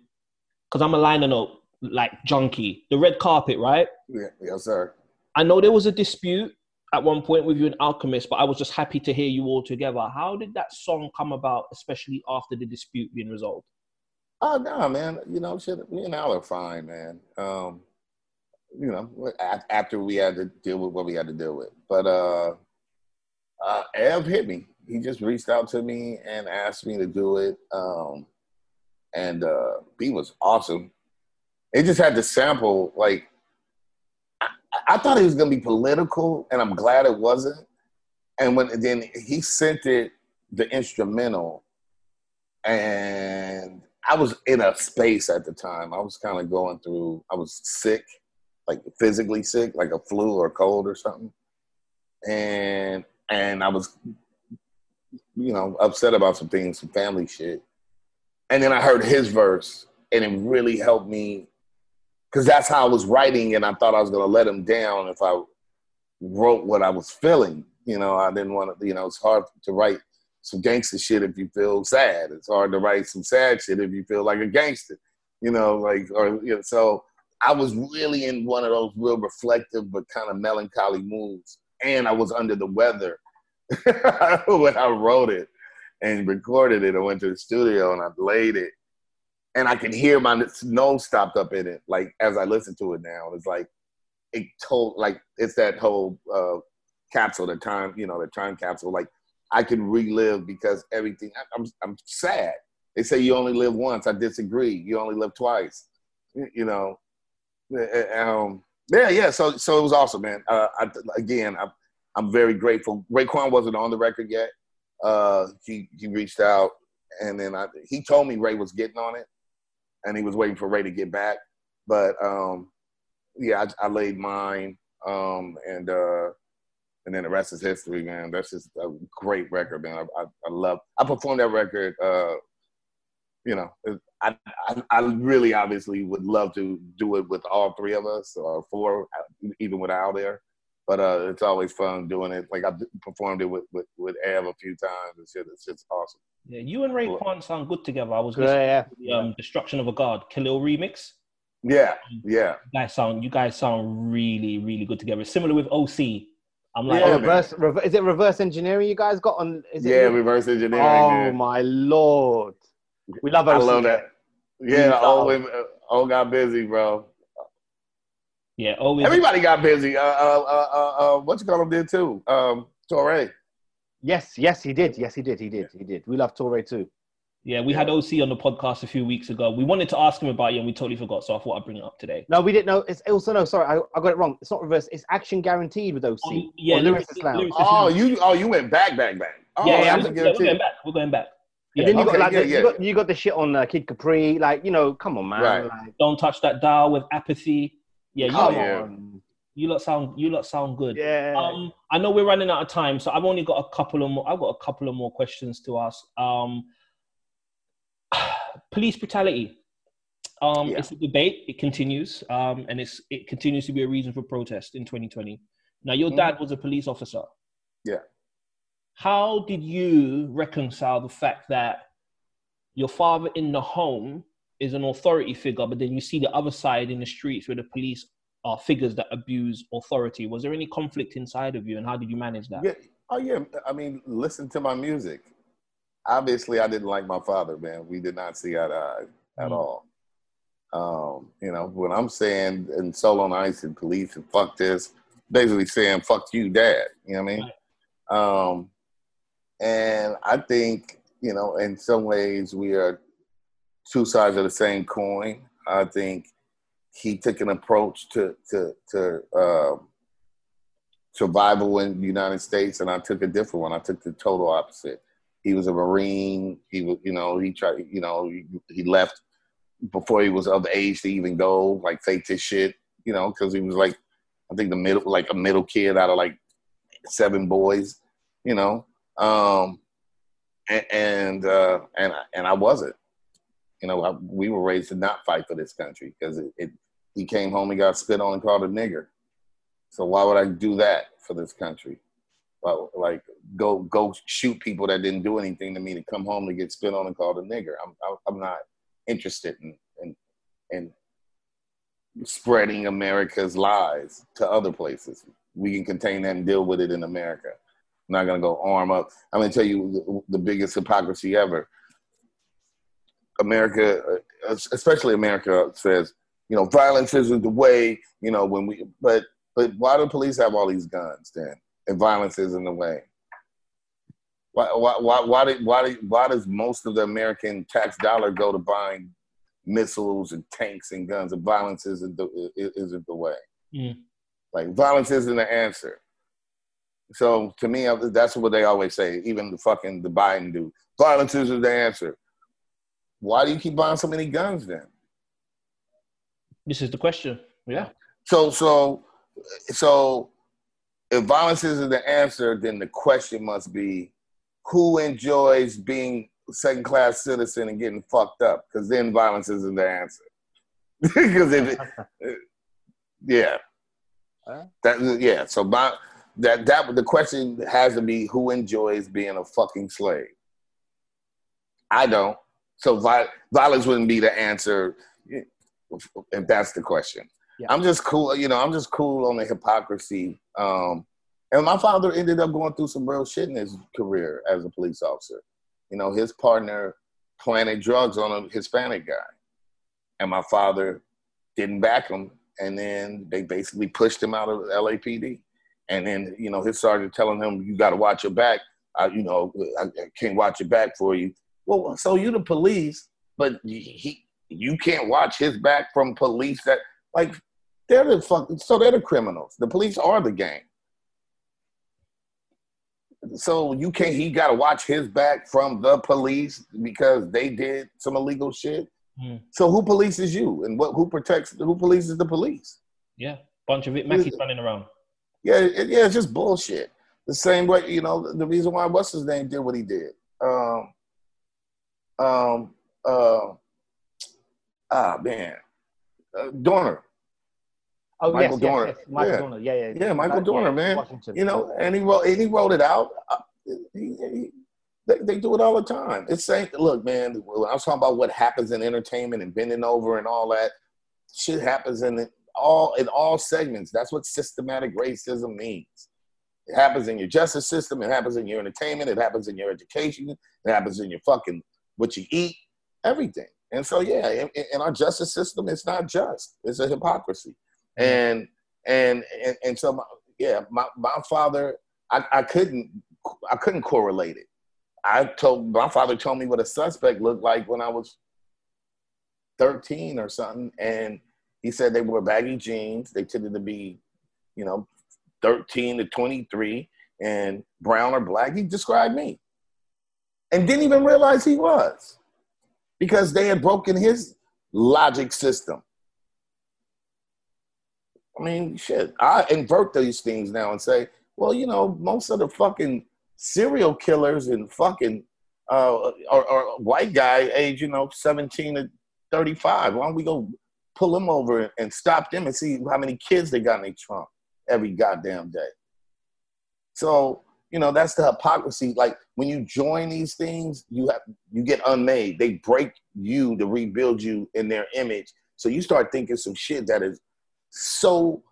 because I'm a liner note like junkie. The red carpet, right? Yeah, yes, sir. I know there was a dispute at one point with you in Alchemist, but I was just happy to hear you all together. How did that song come about, especially after the dispute being resolved? Oh no, man. You know, shit. Me and Al are fine, man. Um, you know, after we had to deal with what we had to deal with, but uh, uh, Ev hit me. He just reached out to me and asked me to do it. Um, and uh, B was awesome. It just had to sample like I, I thought it was gonna be political, and I'm glad it wasn't. And when then he sent it the instrumental, and I was in a space at the time. I was kind of going through. I was sick, like physically sick, like a flu or cold or something, and and I was, you know, upset about some things, some family shit. And then I heard his verse, and it really helped me because that's how I was writing, and I thought I was gonna let him down if I wrote what I was feeling. You know, I didn't want to. You know, it's hard to write some gangster shit if you feel sad. It's hard to write some sad shit if you feel like a gangster. You know, like or you know, so I was really in one of those real reflective but kind of melancholy moods, and I was under the weather when I wrote it and recorded it. I went to the studio and I laid it, and I can hear my nose stopped up in it. Like as I listen to it now, it's like it told like it's that whole uh, capsule, the time you know, the time capsule. Like I can relive because everything. I'm I'm sad. They say you only live once. I disagree. You only live twice. You know. Um, yeah, yeah. So so it was awesome, man. Uh, I, again, I'm I'm very grateful. Raekwon wasn't on the record yet. Uh, he he reached out, and then I, he told me Ray was getting on it, and he was waiting for Ray to get back. But um, yeah, I, I laid mine, um, and uh, and then the rest is history, man. That's just a great record, man. I, I, I love. I performed that record. Uh, you know, I, I, I really obviously would love to do it with all three of us or four, even without there. But uh, it's always fun doing it. Like I performed it with with, with Ev a few times and shit. It's just awesome. Yeah, you and Ray Raekwon sound good together. I was Yeah, listening yeah. to the um, Destruction of a God, Khalil remix. Yeah, yeah. You guys sound you guys sound really really good together. Similar with OC. I'm like, Yeah, Oh, reverse, rever- is it reverse engineering you guys got on? Is it yeah, reverse engineering. Oh man. my lord, we love. I OC. love that. Yeah, love- all all got busy, bro. Yeah, always. Everybody got busy. Uh, uh, uh, uh, uh, what you call him did too. Um, Torre. Yes, yes, he did. Yes, he did. He did. He did. We love Torre too. Yeah, we had OC on the podcast a few weeks ago. We wanted to ask him about you, and we totally forgot. So I thought I'd bring it up today. No, we didn't know. It's also no. Sorry, I, I got it wrong. It's not reverse. It's action guaranteed with OC. Oh, yeah, or lyrics- Lyricist Lounge. lyrics- Oh, you oh you went back, back, back. Oh, yeah, yeah, that's we're, yeah, we're going back. We're going back. And Yeah, then you Okay, got like yeah, the, yeah. you got you got the shit on uh, Kid Capri. Like you know, come on, man. Right. Like, don't touch that dial with apathy. Yeah, you, Oh, yeah. on. you lot sound you lot sound good. Yeah. Um, I know we're running out of time, so I've only got a couple of more. I've got a couple of more questions to ask. Um, police brutality. Um, Yeah. It's a debate. It continues, um, and it's it continues to be a reason for protest in 2020. Now, your Mhm. dad was a police officer. Yeah. How did you reconcile the fact that your father in the home is an authority figure, but then you see the other side in the streets where the police are figures that abuse authority? Was there any conflict inside of you, and how did you manage that? Yeah. Oh yeah. I mean, listen to my music. Obviously, I didn't like my father, man. We did not see eye to eye at Mm. all. Um, you know, when I'm saying and Soul on Ice and police and fuck this, basically saying fuck you, dad. You know what I mean? Um, and I think, you know, in some ways we are two sides of the same coin. I think he took an approach to to to um, survival in the United States, and I took a different one. I took the total opposite. He was a Marine. He was, you know, he tried, you know, he, left before he was of age to even go, like faked his shit, you know, because he was like, I think the middle, like a middle kid out of like seven boys, you know, um, and and uh, and, and I wasn't, you know, I, we were raised to not fight for this country because it, it, he came home and got spit on and called a nigger. So why would I do that for this country? Well, like go go shoot people that didn't do anything to me to come home to get spit on and called a nigger. I'm I'm not interested in in, in spreading America's lies to other places. we can contain that and deal with it in America. I'm not gonna go arm up. I'm gonna tell you the, the biggest hypocrisy ever. America, uh, especially America, says you know violence isn't the way. You know when we, but but why do police have all these guns then? And violence isn't the way. Why why why why, did, why, did, why does most of the American tax dollar go to buying missiles and tanks and guns? And violence isn't the isn't the way. Mm. Like violence isn't the answer. So to me, that's what they always say. Even the fucking the Biden dude, violence isn't the answer. Why do you keep buying so many guns then? This is the question. Yeah. So so so if violence isn't the answer, then the question must be who enjoys being second class citizen and getting fucked up? Because then violence isn't the answer. Because if it, yeah, that yeah. So my, that that the question has to be who enjoys being a fucking slave. I don't. So violence wouldn't be the answer if that's the question. Yeah. I'm just cool, you know. I'm just cool on the hypocrisy. Um, and my father ended up going through some real shit in his career as a police officer. You know, his partner planted drugs on a Hispanic guy, and my father didn't back him, and then they basically pushed him out of LAPD. And then, you know, his sergeant telling him, "You got to watch your back. I, you know, I, I can't watch your back for you." Well, so you the police, but he you can't watch his back from police that like they're the fuck so they're the criminals. The police are the gang. So you can't he gotta watch his back from the police because they did some illegal shit. Mm. So who polices you and what who protects who polices the police? Yeah. Bunch of it Mackies running around. Yeah, it, yeah, it's just bullshit. The same way, you know, the reason why what's his name did what he did. Um, um, uh, ah, man, uh, Dorner. Oh Michael yes, yes, Dorner. yes, Michael Yeah. Dorner. Yeah, yeah, Yeah, Michael Uh, Dorner, man. Washington. You know, and he wrote, and he wrote it out. Uh, he- he- they, they do it all the time. It's saying, look, man, when I was talking about what happens in entertainment and bending over and all that. Shit happens in all in all segments. That's what systematic racism means. It happens in your justice system. It happens in your entertainment. It happens in your education. It happens in your fucking what you eat, everything. And so, yeah, in, in our justice system, it's not just. It's a hypocrisy. Mm-hmm. And and and, and so, my, yeah, my, my father, I, I couldn't I couldn't correlate it. I told my father told me what a suspect looked like when I was 13 or something, and he said they wore baggy jeans. They tended to be, you know, 13 to 23 and brown or black. He described me and didn't even realize he was because they had broken his logic system. I mean, shit, I invert these things now and say, well, you know, most of the fucking serial killers and fucking uh, are, are white guy age, you know, 17 to 35. Why don't we go pull them over and stop them and see how many kids they got in their trunk every goddamn day? So, you know, that's the hypocrisy. Like when you join these things, you have you get unmade. They break you to rebuild you in their image. So you start thinking some shit that is so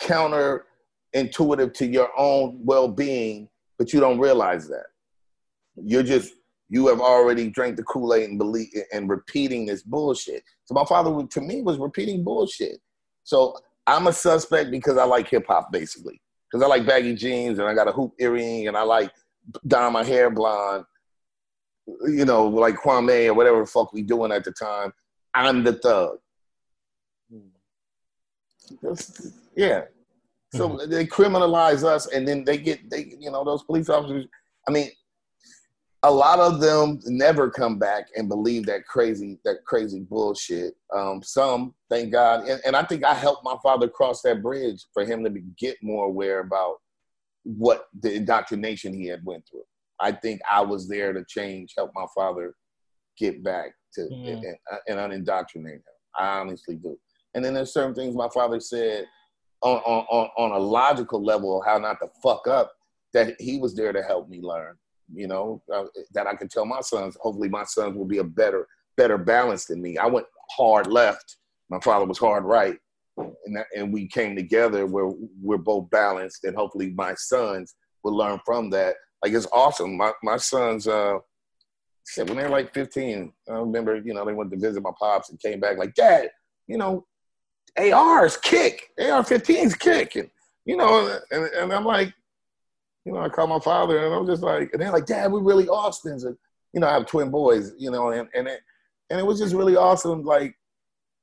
counterintuitive to your own well-being, but you don't realize that. You're just you have already drank the Kool-Aid and believe and repeating this bullshit. So my father to me was repeating bullshit. So I'm a suspect because I like hip hop basically. Because I like baggy jeans and I got a hoop earring and I like dye my hair blonde. You know, like Kwame or whatever the fuck we doing at the time. I'm the thug. That's- yeah. So hmm. they criminalize us, and then they get they you know those police officers. I mean, a lot of them never come back and believe that crazy that crazy bullshit. Um, some, thank God, and, and I think I helped my father cross that bridge for him to be, get more aware about what the indoctrination he had went through. I think I was there to change, help my father get back to Yeah. and, and unindoctrinate him. I honestly do. And then there's certain things my father said on, on, on, on a logical level of how not to fuck up that he was there to help me learn. You know, uh, that I can tell my sons. Hopefully, my sons will be a better better balance than me. I went hard left. My father was hard right. and that, and we came together where we're both balanced, and hopefully my sons will learn from that. Like it's awesome. My my sons, uh, shit, when they're like 15, I remember, you know, they went to visit my pops and came back like, Dad, you know, ARs kick, AR-15s kick, and you know, and, and I'm like, you know, I call my father, and I'm just like, and they're like, Dad, we're really Austins, and you know, I have twin boys, you know, and and it, and it was just really awesome. Like,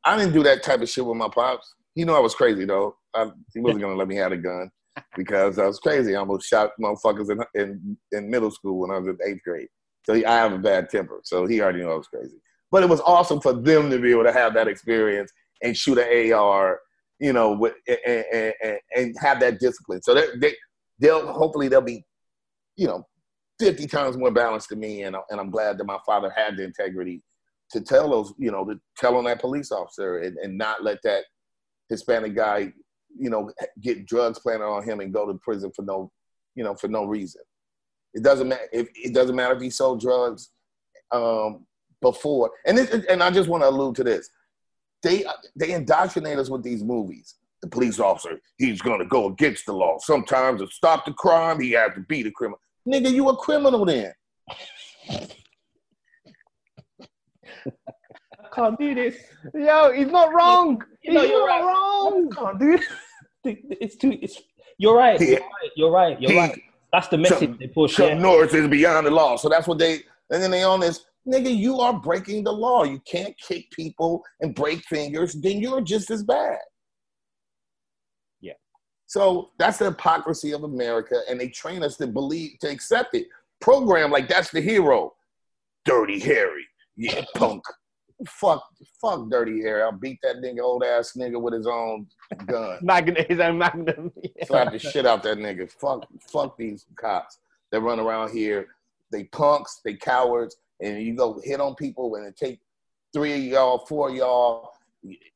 I didn't do that type of shit with my pops. He knew I was crazy though. I, he wasn't gonna let me have a gun because I was crazy. I almost shot motherfuckers in in, in middle school when I was in eighth grade. So he, I have a bad temper. So he already knew I was crazy. But it was awesome for them to be able to have that experience and shoot an AR, you know, with, and, and, and have that discipline. So they, they, they'll hopefully they'll be, you know, 50 times more balanced than me. And, and I'm glad that my father had the integrity to tell those, you know, to tell on that police officer and, and not let that Hispanic guy, you know, get drugs planted on him and go to prison for no, you know, for no reason. It doesn't matter if it doesn't matter if he sold drugs um, before. And this, and I just want to allude to this. They they indoctrinate us with these movies. The police officer, he's gonna go against the law. Sometimes to stop the crime, he has to be the criminal. Nigga, you a criminal then. I can't do this. Yo, he's not wrong. You know, he's you're not right. wrong. Can't do this. It's too. It's. You're right. Yeah. You're right. You're right. You're He- right. That's the message Chuck- they push. Chuck Yeah. Norris is beyond the law. So that's what they and then they on this, nigga, you are breaking the law. You can't kick people and break fingers, then you're just as bad. So that's the hypocrisy of America, and they train us to believe to accept it. Program like that's the hero. Dirty Harry. Yeah, punk. fuck, fuck Dirty Harry. I'll beat that nigga old ass nigga with his own gun. Magnum, his own magnum. slap the shit out that nigga. Fuck, fuck these cops that run around here. They punks, they cowards, and you go hit on people and it take three of y'all, four of y'all,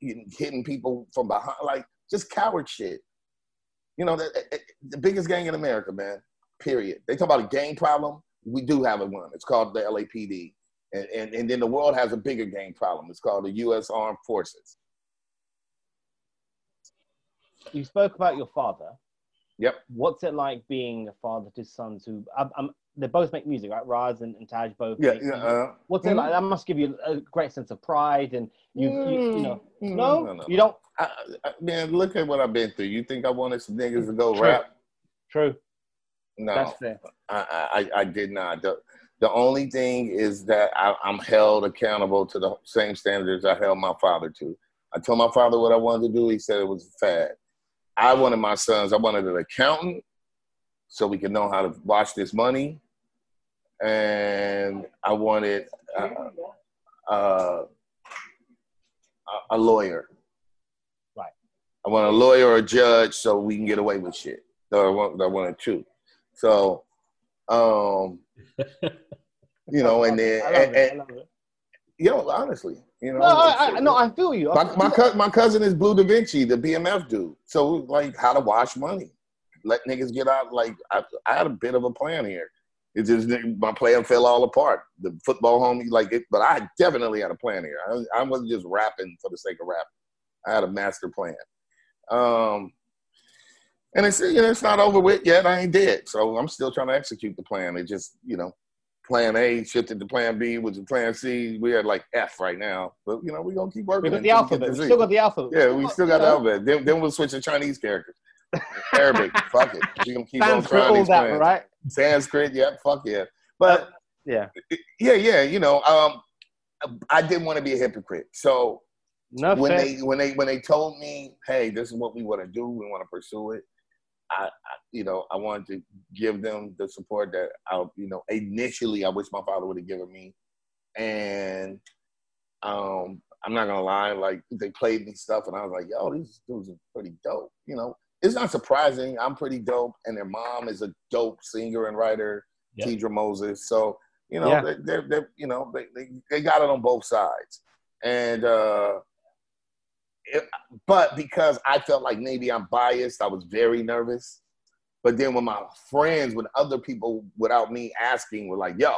hitting people from behind, like just coward shit. You know, the, the biggest gang in America, man. Period. They talk about a gang problem. We do have a one. It's called the LAPD. And, and, and then the world has a bigger gang problem. It's called the U.S. Armed Forces. you spoke about your father. Yep. What's it like being a father to sons who um, um, they both make music, right? Ras and, and Taj both. Yeah. yeah uh, What's it mhm. like? That must give you a great sense of pride, and you, you, you know, Mm, no, no, no. you don't. I, I, man, look at what I've been through. You think I wanted some niggas to go True. rap? True, No, that's fair. I, I, I did not. The, the only thing is that I, I'm held accountable to the same standards I held my father to. I told my father what I wanted to do. He said it was a fad. I wanted my sons. I wanted an accountant so we could know how to watch this money, and I wanted uh, uh, a- a lawyer. Right. I want a lawyer or a judge so we can get away with shit. So I want, I wanted two. So, um, you know, and then, and, and, you know, honestly, you know, No, I, I, no, I feel you. My my, cou- my cousin is Bleu DaVinci, the BMF dude. So like, how to wash money, let niggas get out. Like, I, I had a bit of a plan here. It just my plan fell all apart. The football home, like it, but I definitely had a plan here. I, I wasn't just rapping for the sake of rapping. I had a master plan. Um, and it's you know it's not over with yet. I ain't dead, so I'm still trying to execute the plan. It just you know, plan A shifted to plan B, which is plan C. We're like F right now, but you know we're gonna keep working. We got the we alphabet. We still got the alphabet. Yeah, we still got the alphabet. Then, then we'll switch to Chinese characters. Arabic, fuck it. We gonna keep on trying these that, plans. right? Sanskrit, yeah, fuck yeah. But Yeah. yeah, yeah, you know, um, I didn't want to be a hypocrite. So when fair. they when they when they told me, hey, this is what we want to do, we want to pursue it. I, I, you know, I wanted to give them the support that I, you know, initially I wish my father would have given me, and um, I'm not gonna lie, like they played me stuff, and I was like, yo, these dudes are pretty dope. You know, it's not surprising. I'm pretty dope, and their mom is a dope singer and writer, Yeah. Tidra Moses. So you know, Yeah. they, they're, they're, you know, they, they, they got it on both sides, and uh, it, but because I felt like maybe I'm biased, I was very nervous. But then when my friends, when other people without me asking were like, yo,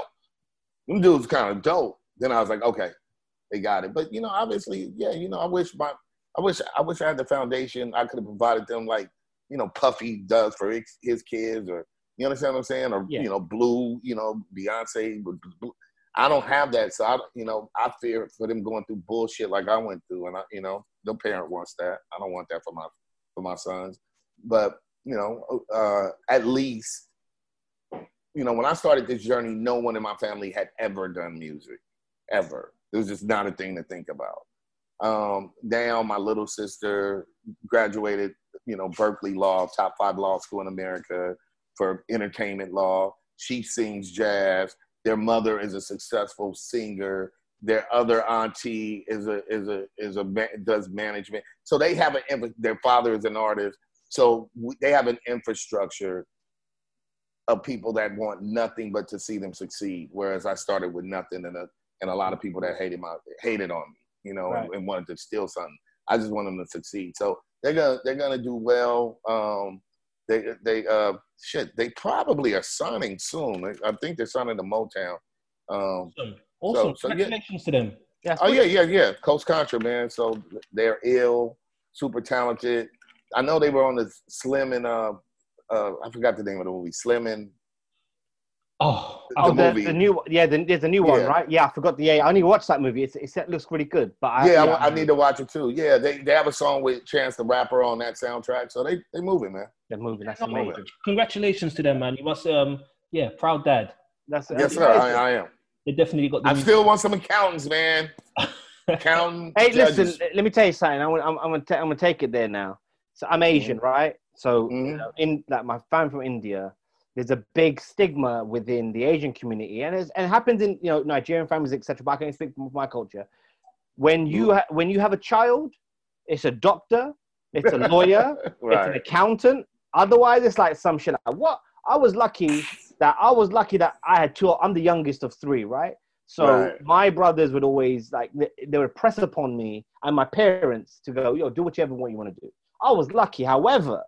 them dudes kind of dope, then I was like, okay, they got it. But you know, obviously, yeah, you know, I wish my I wish I wish I had the foundation. I could have provided them like you know Puffy does for his, his kids, or you understand what I'm saying, or Yeah. you know Blue, you know Beyonce. I don't have that, so I you know I fear for them going through bullshit like I went through, and I you know the parent wants that. I don't want that for my for my sons, but you know uh, at least you know when I started this journey, no one in my family had ever done music, ever. It was just not a thing to think about. Um, now my little sister graduated, you know, Berkeley Law, top five law school in America for entertainment law. She sings jazz. Their mother is a successful singer. Their other auntie is a is a is a does management. So they have an their father is an artist. So they have an infrastructure of people that want nothing but to see them succeed. Whereas I started with nothing and a and a lot of people that hated my hated on me, you know, Right. and, and wanted to steal something. I just want them to succeed. So they're gonna they're gonna do well. Um, they they uh shit. They probably are signing soon. I- I think they're signing to Motown. Um, Awesome. Awesome. so yeah. Congratulations to them. Yeah, oh yeah, yeah, yeah. Coast Contra, man. So they're ill, super talented. I know they were on the Slim and uh, uh I forgot the name of the movie. Slim and Oh, the Oh, the, movie. the new yeah, the, there's a new one, Yeah. right? Yeah, I forgot the. Yeah, I only watched that movie. It's, it's, it looks really good, but I, yeah, I, I need to watch it too. Yeah, they, they have a song with Chance the Rapper on that soundtrack, so they they moving, man. the movie. That's Come on, amazing. congratulations to them, man. You must, um, yeah, proud dad. That's Yes, sir. I. I am. They definitely got the. I new- still want some accountants, man. Accountant. Hey, judges. listen. Let me tell you something. I'm, I'm, I'm gonna, ta- I'm gonna take it there now. So I'm Asian, right? So you Mhm. know, in like my fan from India, there's a big stigma within the Asian community, and, and it happens in you know Nigerian families, etc. But I can speak from my culture. When you ha- when you have a child, it's a doctor, it's a lawyer, it's an accountant. Otherwise, it's like some shit. Like, what? I was lucky that I was lucky that I had two. I'm the youngest of three, right? So Right. my brothers would always like they, would press upon me and my parents to go, yo, do whichever one you want to do. I was lucky. However,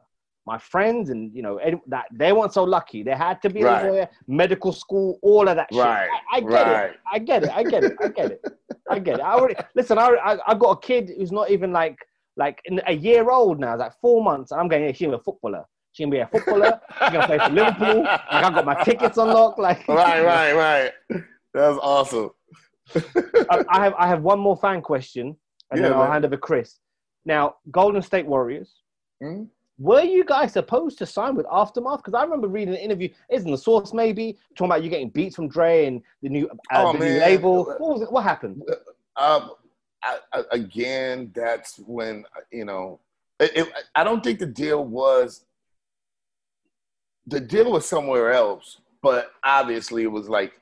my friends and you know that they weren't so lucky. They had to be Right. lawyer, medical school, all of that shit. Right, I, I get right. it. I get it. I get it. I get it. I get it. I already listen. I I, I got a kid who's not even like like a year old now. Like four months, and I'm going. Yeah, she's a footballer. She can be a footballer. She's gonna play for Liverpool. Like I got my tickets unlocked. Like right, right, right. That's awesome. I, I have I have one more fan question, and then Yeah, I'll man. hand over Chris. Now, Golden State Warriors. Hmm? Were you guys supposed to sign with Aftermath? Because I remember reading an interview, isn't the source maybe talking about you getting beats from Dre and the new, uh, Oh, the new label. What was it? What happened? Um, I, I, again, that's when you know. It, it, I don't think the deal was. The deal was somewhere else, but obviously it was like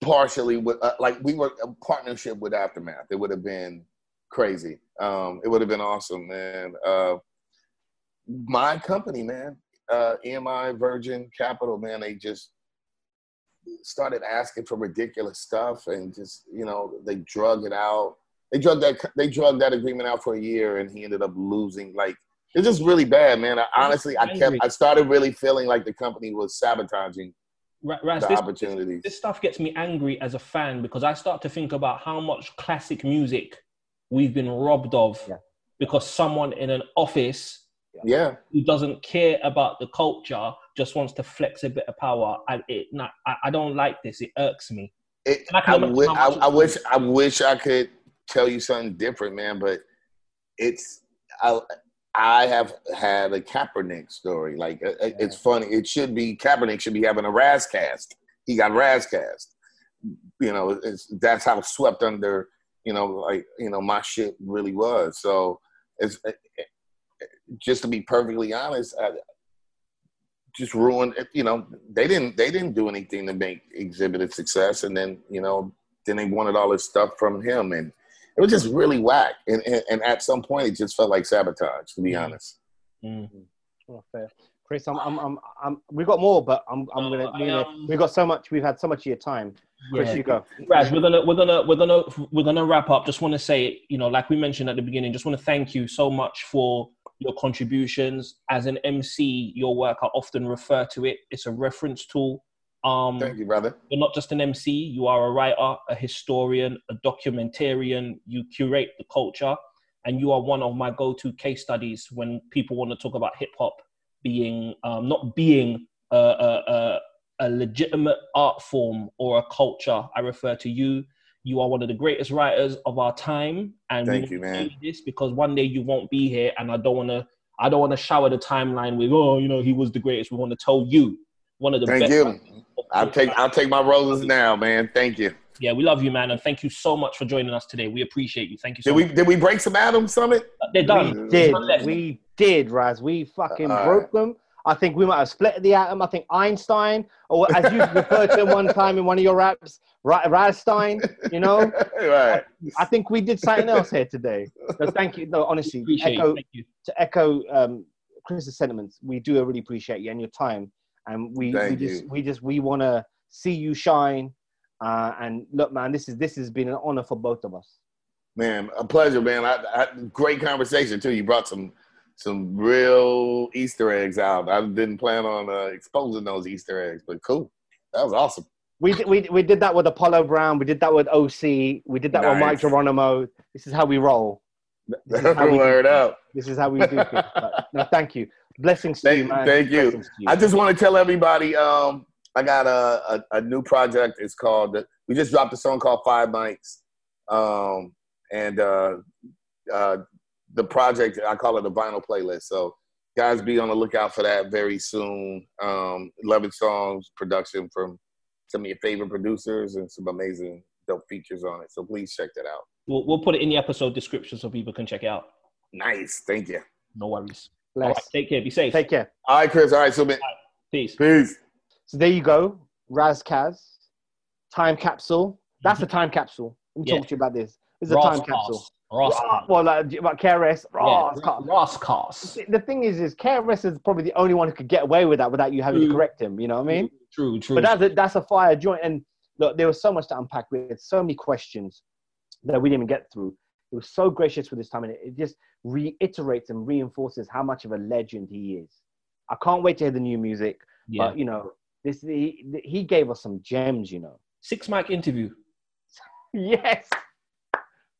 partially with uh, like we were a partnership with Aftermath. It would have been crazy. Um, it would have been awesome, man. Uh, my company, man, uh, EMI Virgin Capitol, man, they just started asking for ridiculous stuff and just you know they drug it out. They drug that they drug that agreement out for a year, and he ended up losing. Like it's just really bad, man. I, honestly, I kept I started really feeling like the company was sabotaging Ras, the this, opportunities. this stuff gets me angry as a fan because I start to think about how much classic music we've been robbed of Yeah. because someone in an office yeah, who doesn't care about the culture just wants to flex a bit of power. I, it, not, I, I don't like this. It irks me. it, I I, imagine I, I wish. I wish I could tell you something different, man. But it's I I have had a Kaepernick story. Like uh, uh, it's funny. It should be Kaepernick should be having a Razcast. He got Razcast. You know, it's that's how swept under. You know, like you know, my shit really was. So it's uh, just to be perfectly honest. I, just ruined it. You know, they didn't they didn't do anything to make exhibited success, and then you know, then they wanted all this stuff from him, and it was just really whack. And and, and at some point, it just felt like sabotage, to be Mhm. honest. Mm. Oh, fair. Chris, I'm, I'm, I'm, I'm, we got more, but I'm, I'm Uh, gonna, I, we're gonna um, we've got so much, we've had so much of your time. Chris, Yeah. you go. Ras, we're gonna we're gonna we're gonna we're gonna wrap up. Just want to say, you know, like we mentioned at the beginning, just want to thank you so much for your contributions as an MC. Your work, I often refer to it. It's a reference tool. Um, Thank you, brother. you're not just an MC. You are a writer, a historian, a documentarian. You curate the culture, and you are one of my go-to case studies when people want to talk about hip hop being um, not being a, a, a, a legitimate art form or a culture. I refer to you. You are one of the greatest writers of our time, and we Thank want you, man. This because one day you won't be here, and I don't want to. I don't want to shower the timeline with, oh, you know, he was the greatest. We want to tell you one of the Thank best. you. I'll take. I'll take my roses now, man. Thank you. Yeah, we love you, man, and thank you so much for joining us today. We appreciate you. Thank you so Did we much. did we break some atoms Summit? They're We done. did. We did, Ras. We fucking All broke them. I think we might have split the atom. I think Einstein, or as you referred to him one time in one of your raps, Ra- Razstein, you know? right. I think we did something else here today. So thank you. No, honestly, Appreciate echo, you. Thank you. to echo um, Chris's sentiments, we do really appreciate you and your time. And we, we Thank just, we just, we want to see you shine. Uh, and look, man, this is this has been an honor for both of us. Man, a pleasure, man. I, I, great conversation too. You brought some some real Easter eggs out. I didn't plan on uh, exposing those Easter eggs, but cool. That was awesome. We, did- we, we did that with Apollo Brown. We did that with OC. We did that with Mike Geronimo. This is how we roll. This is how we Word up. This is how we do things. No, thank you. Blessings to you, Thank, man. thank you. You. I just want to tell everybody, um, I got a, a, a new project. It's called, we just dropped a song called Five Mics. Um, and uh, uh, the project, I call it a vinyl playlist. So guys be on the lookout for that very soon. Um, 11 songs, production from some of your favorite producers and some amazing dope features on it. So please check that out. We'll, we'll put it in the episode description so people can check it out. Nice. Thank you. No worries. All right, take care. Be safe. Take care. All right, Chris. All right, so man, Peace. peace. So there you go. Ras Kass. Time capsule. That's a time capsule. Let me. Yeah. talk to you about this. This is a time capsule. Cast. Ross well, like, about KRS. Ross Yeah. Ross Cast. The thing is, is KRS is probably the only one who could get away with that without you having to correct him. You know what I mean? True, true. But that's a, that's a fire joint. And look, there was so much to unpack. We had so many questions that we didn't even get through. It was so gracious with this time, and it, it just reiterates and reinforces how much of a legend he is. I can't wait to hear the new music. yeah. But you know, this he, he gave us some gems. You know. Six mic interview. Yes,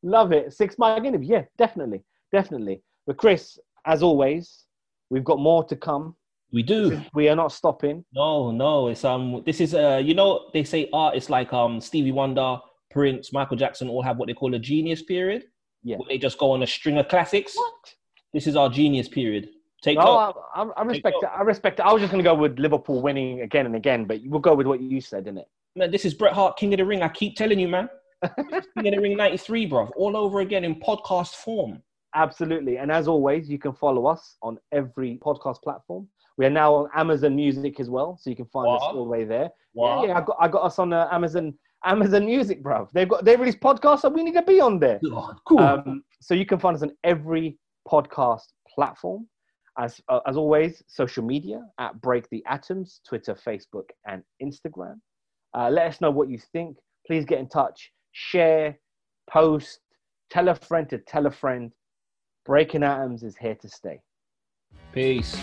love it. Six mic interview. Yeah, definitely, definitely. But Chris, as always, we've got more to come. We do. We are not stopping. No, no. It's um. This is uh. You know they say art is like um Stevie Wonder, Prince, Michael Jackson all have what they call a genius period. Yeah. Where they just go on a string of classics. What? This is our genius period. Take No. I, I, I respect it. I respect it. I was just going to go with Liverpool winning again and again, but we'll go with what you said, innit? Man, this is Bret Hart, King of the Ring. I keep telling you, man. This is King of the Ring '93, bro. All over again in podcast form. Absolutely. And as always, you can follow us on every podcast platform. We are now on Amazon Music as well, so you can find us all the way there. Wow. Yeah, yeah, I got I got us on uh, Amazon Amazon Music, bro. They've got they release podcasts, so we need to be on there. God, cool. Um, so you can find us on every podcast platform. As uh, as always, social media at Break the Atoms, Twitter, Facebook, and Instagram. Uh, let us know what you think. Please get in touch, share, post, tell a friend to tell a friend. Breaking Atoms is here to stay. Peace.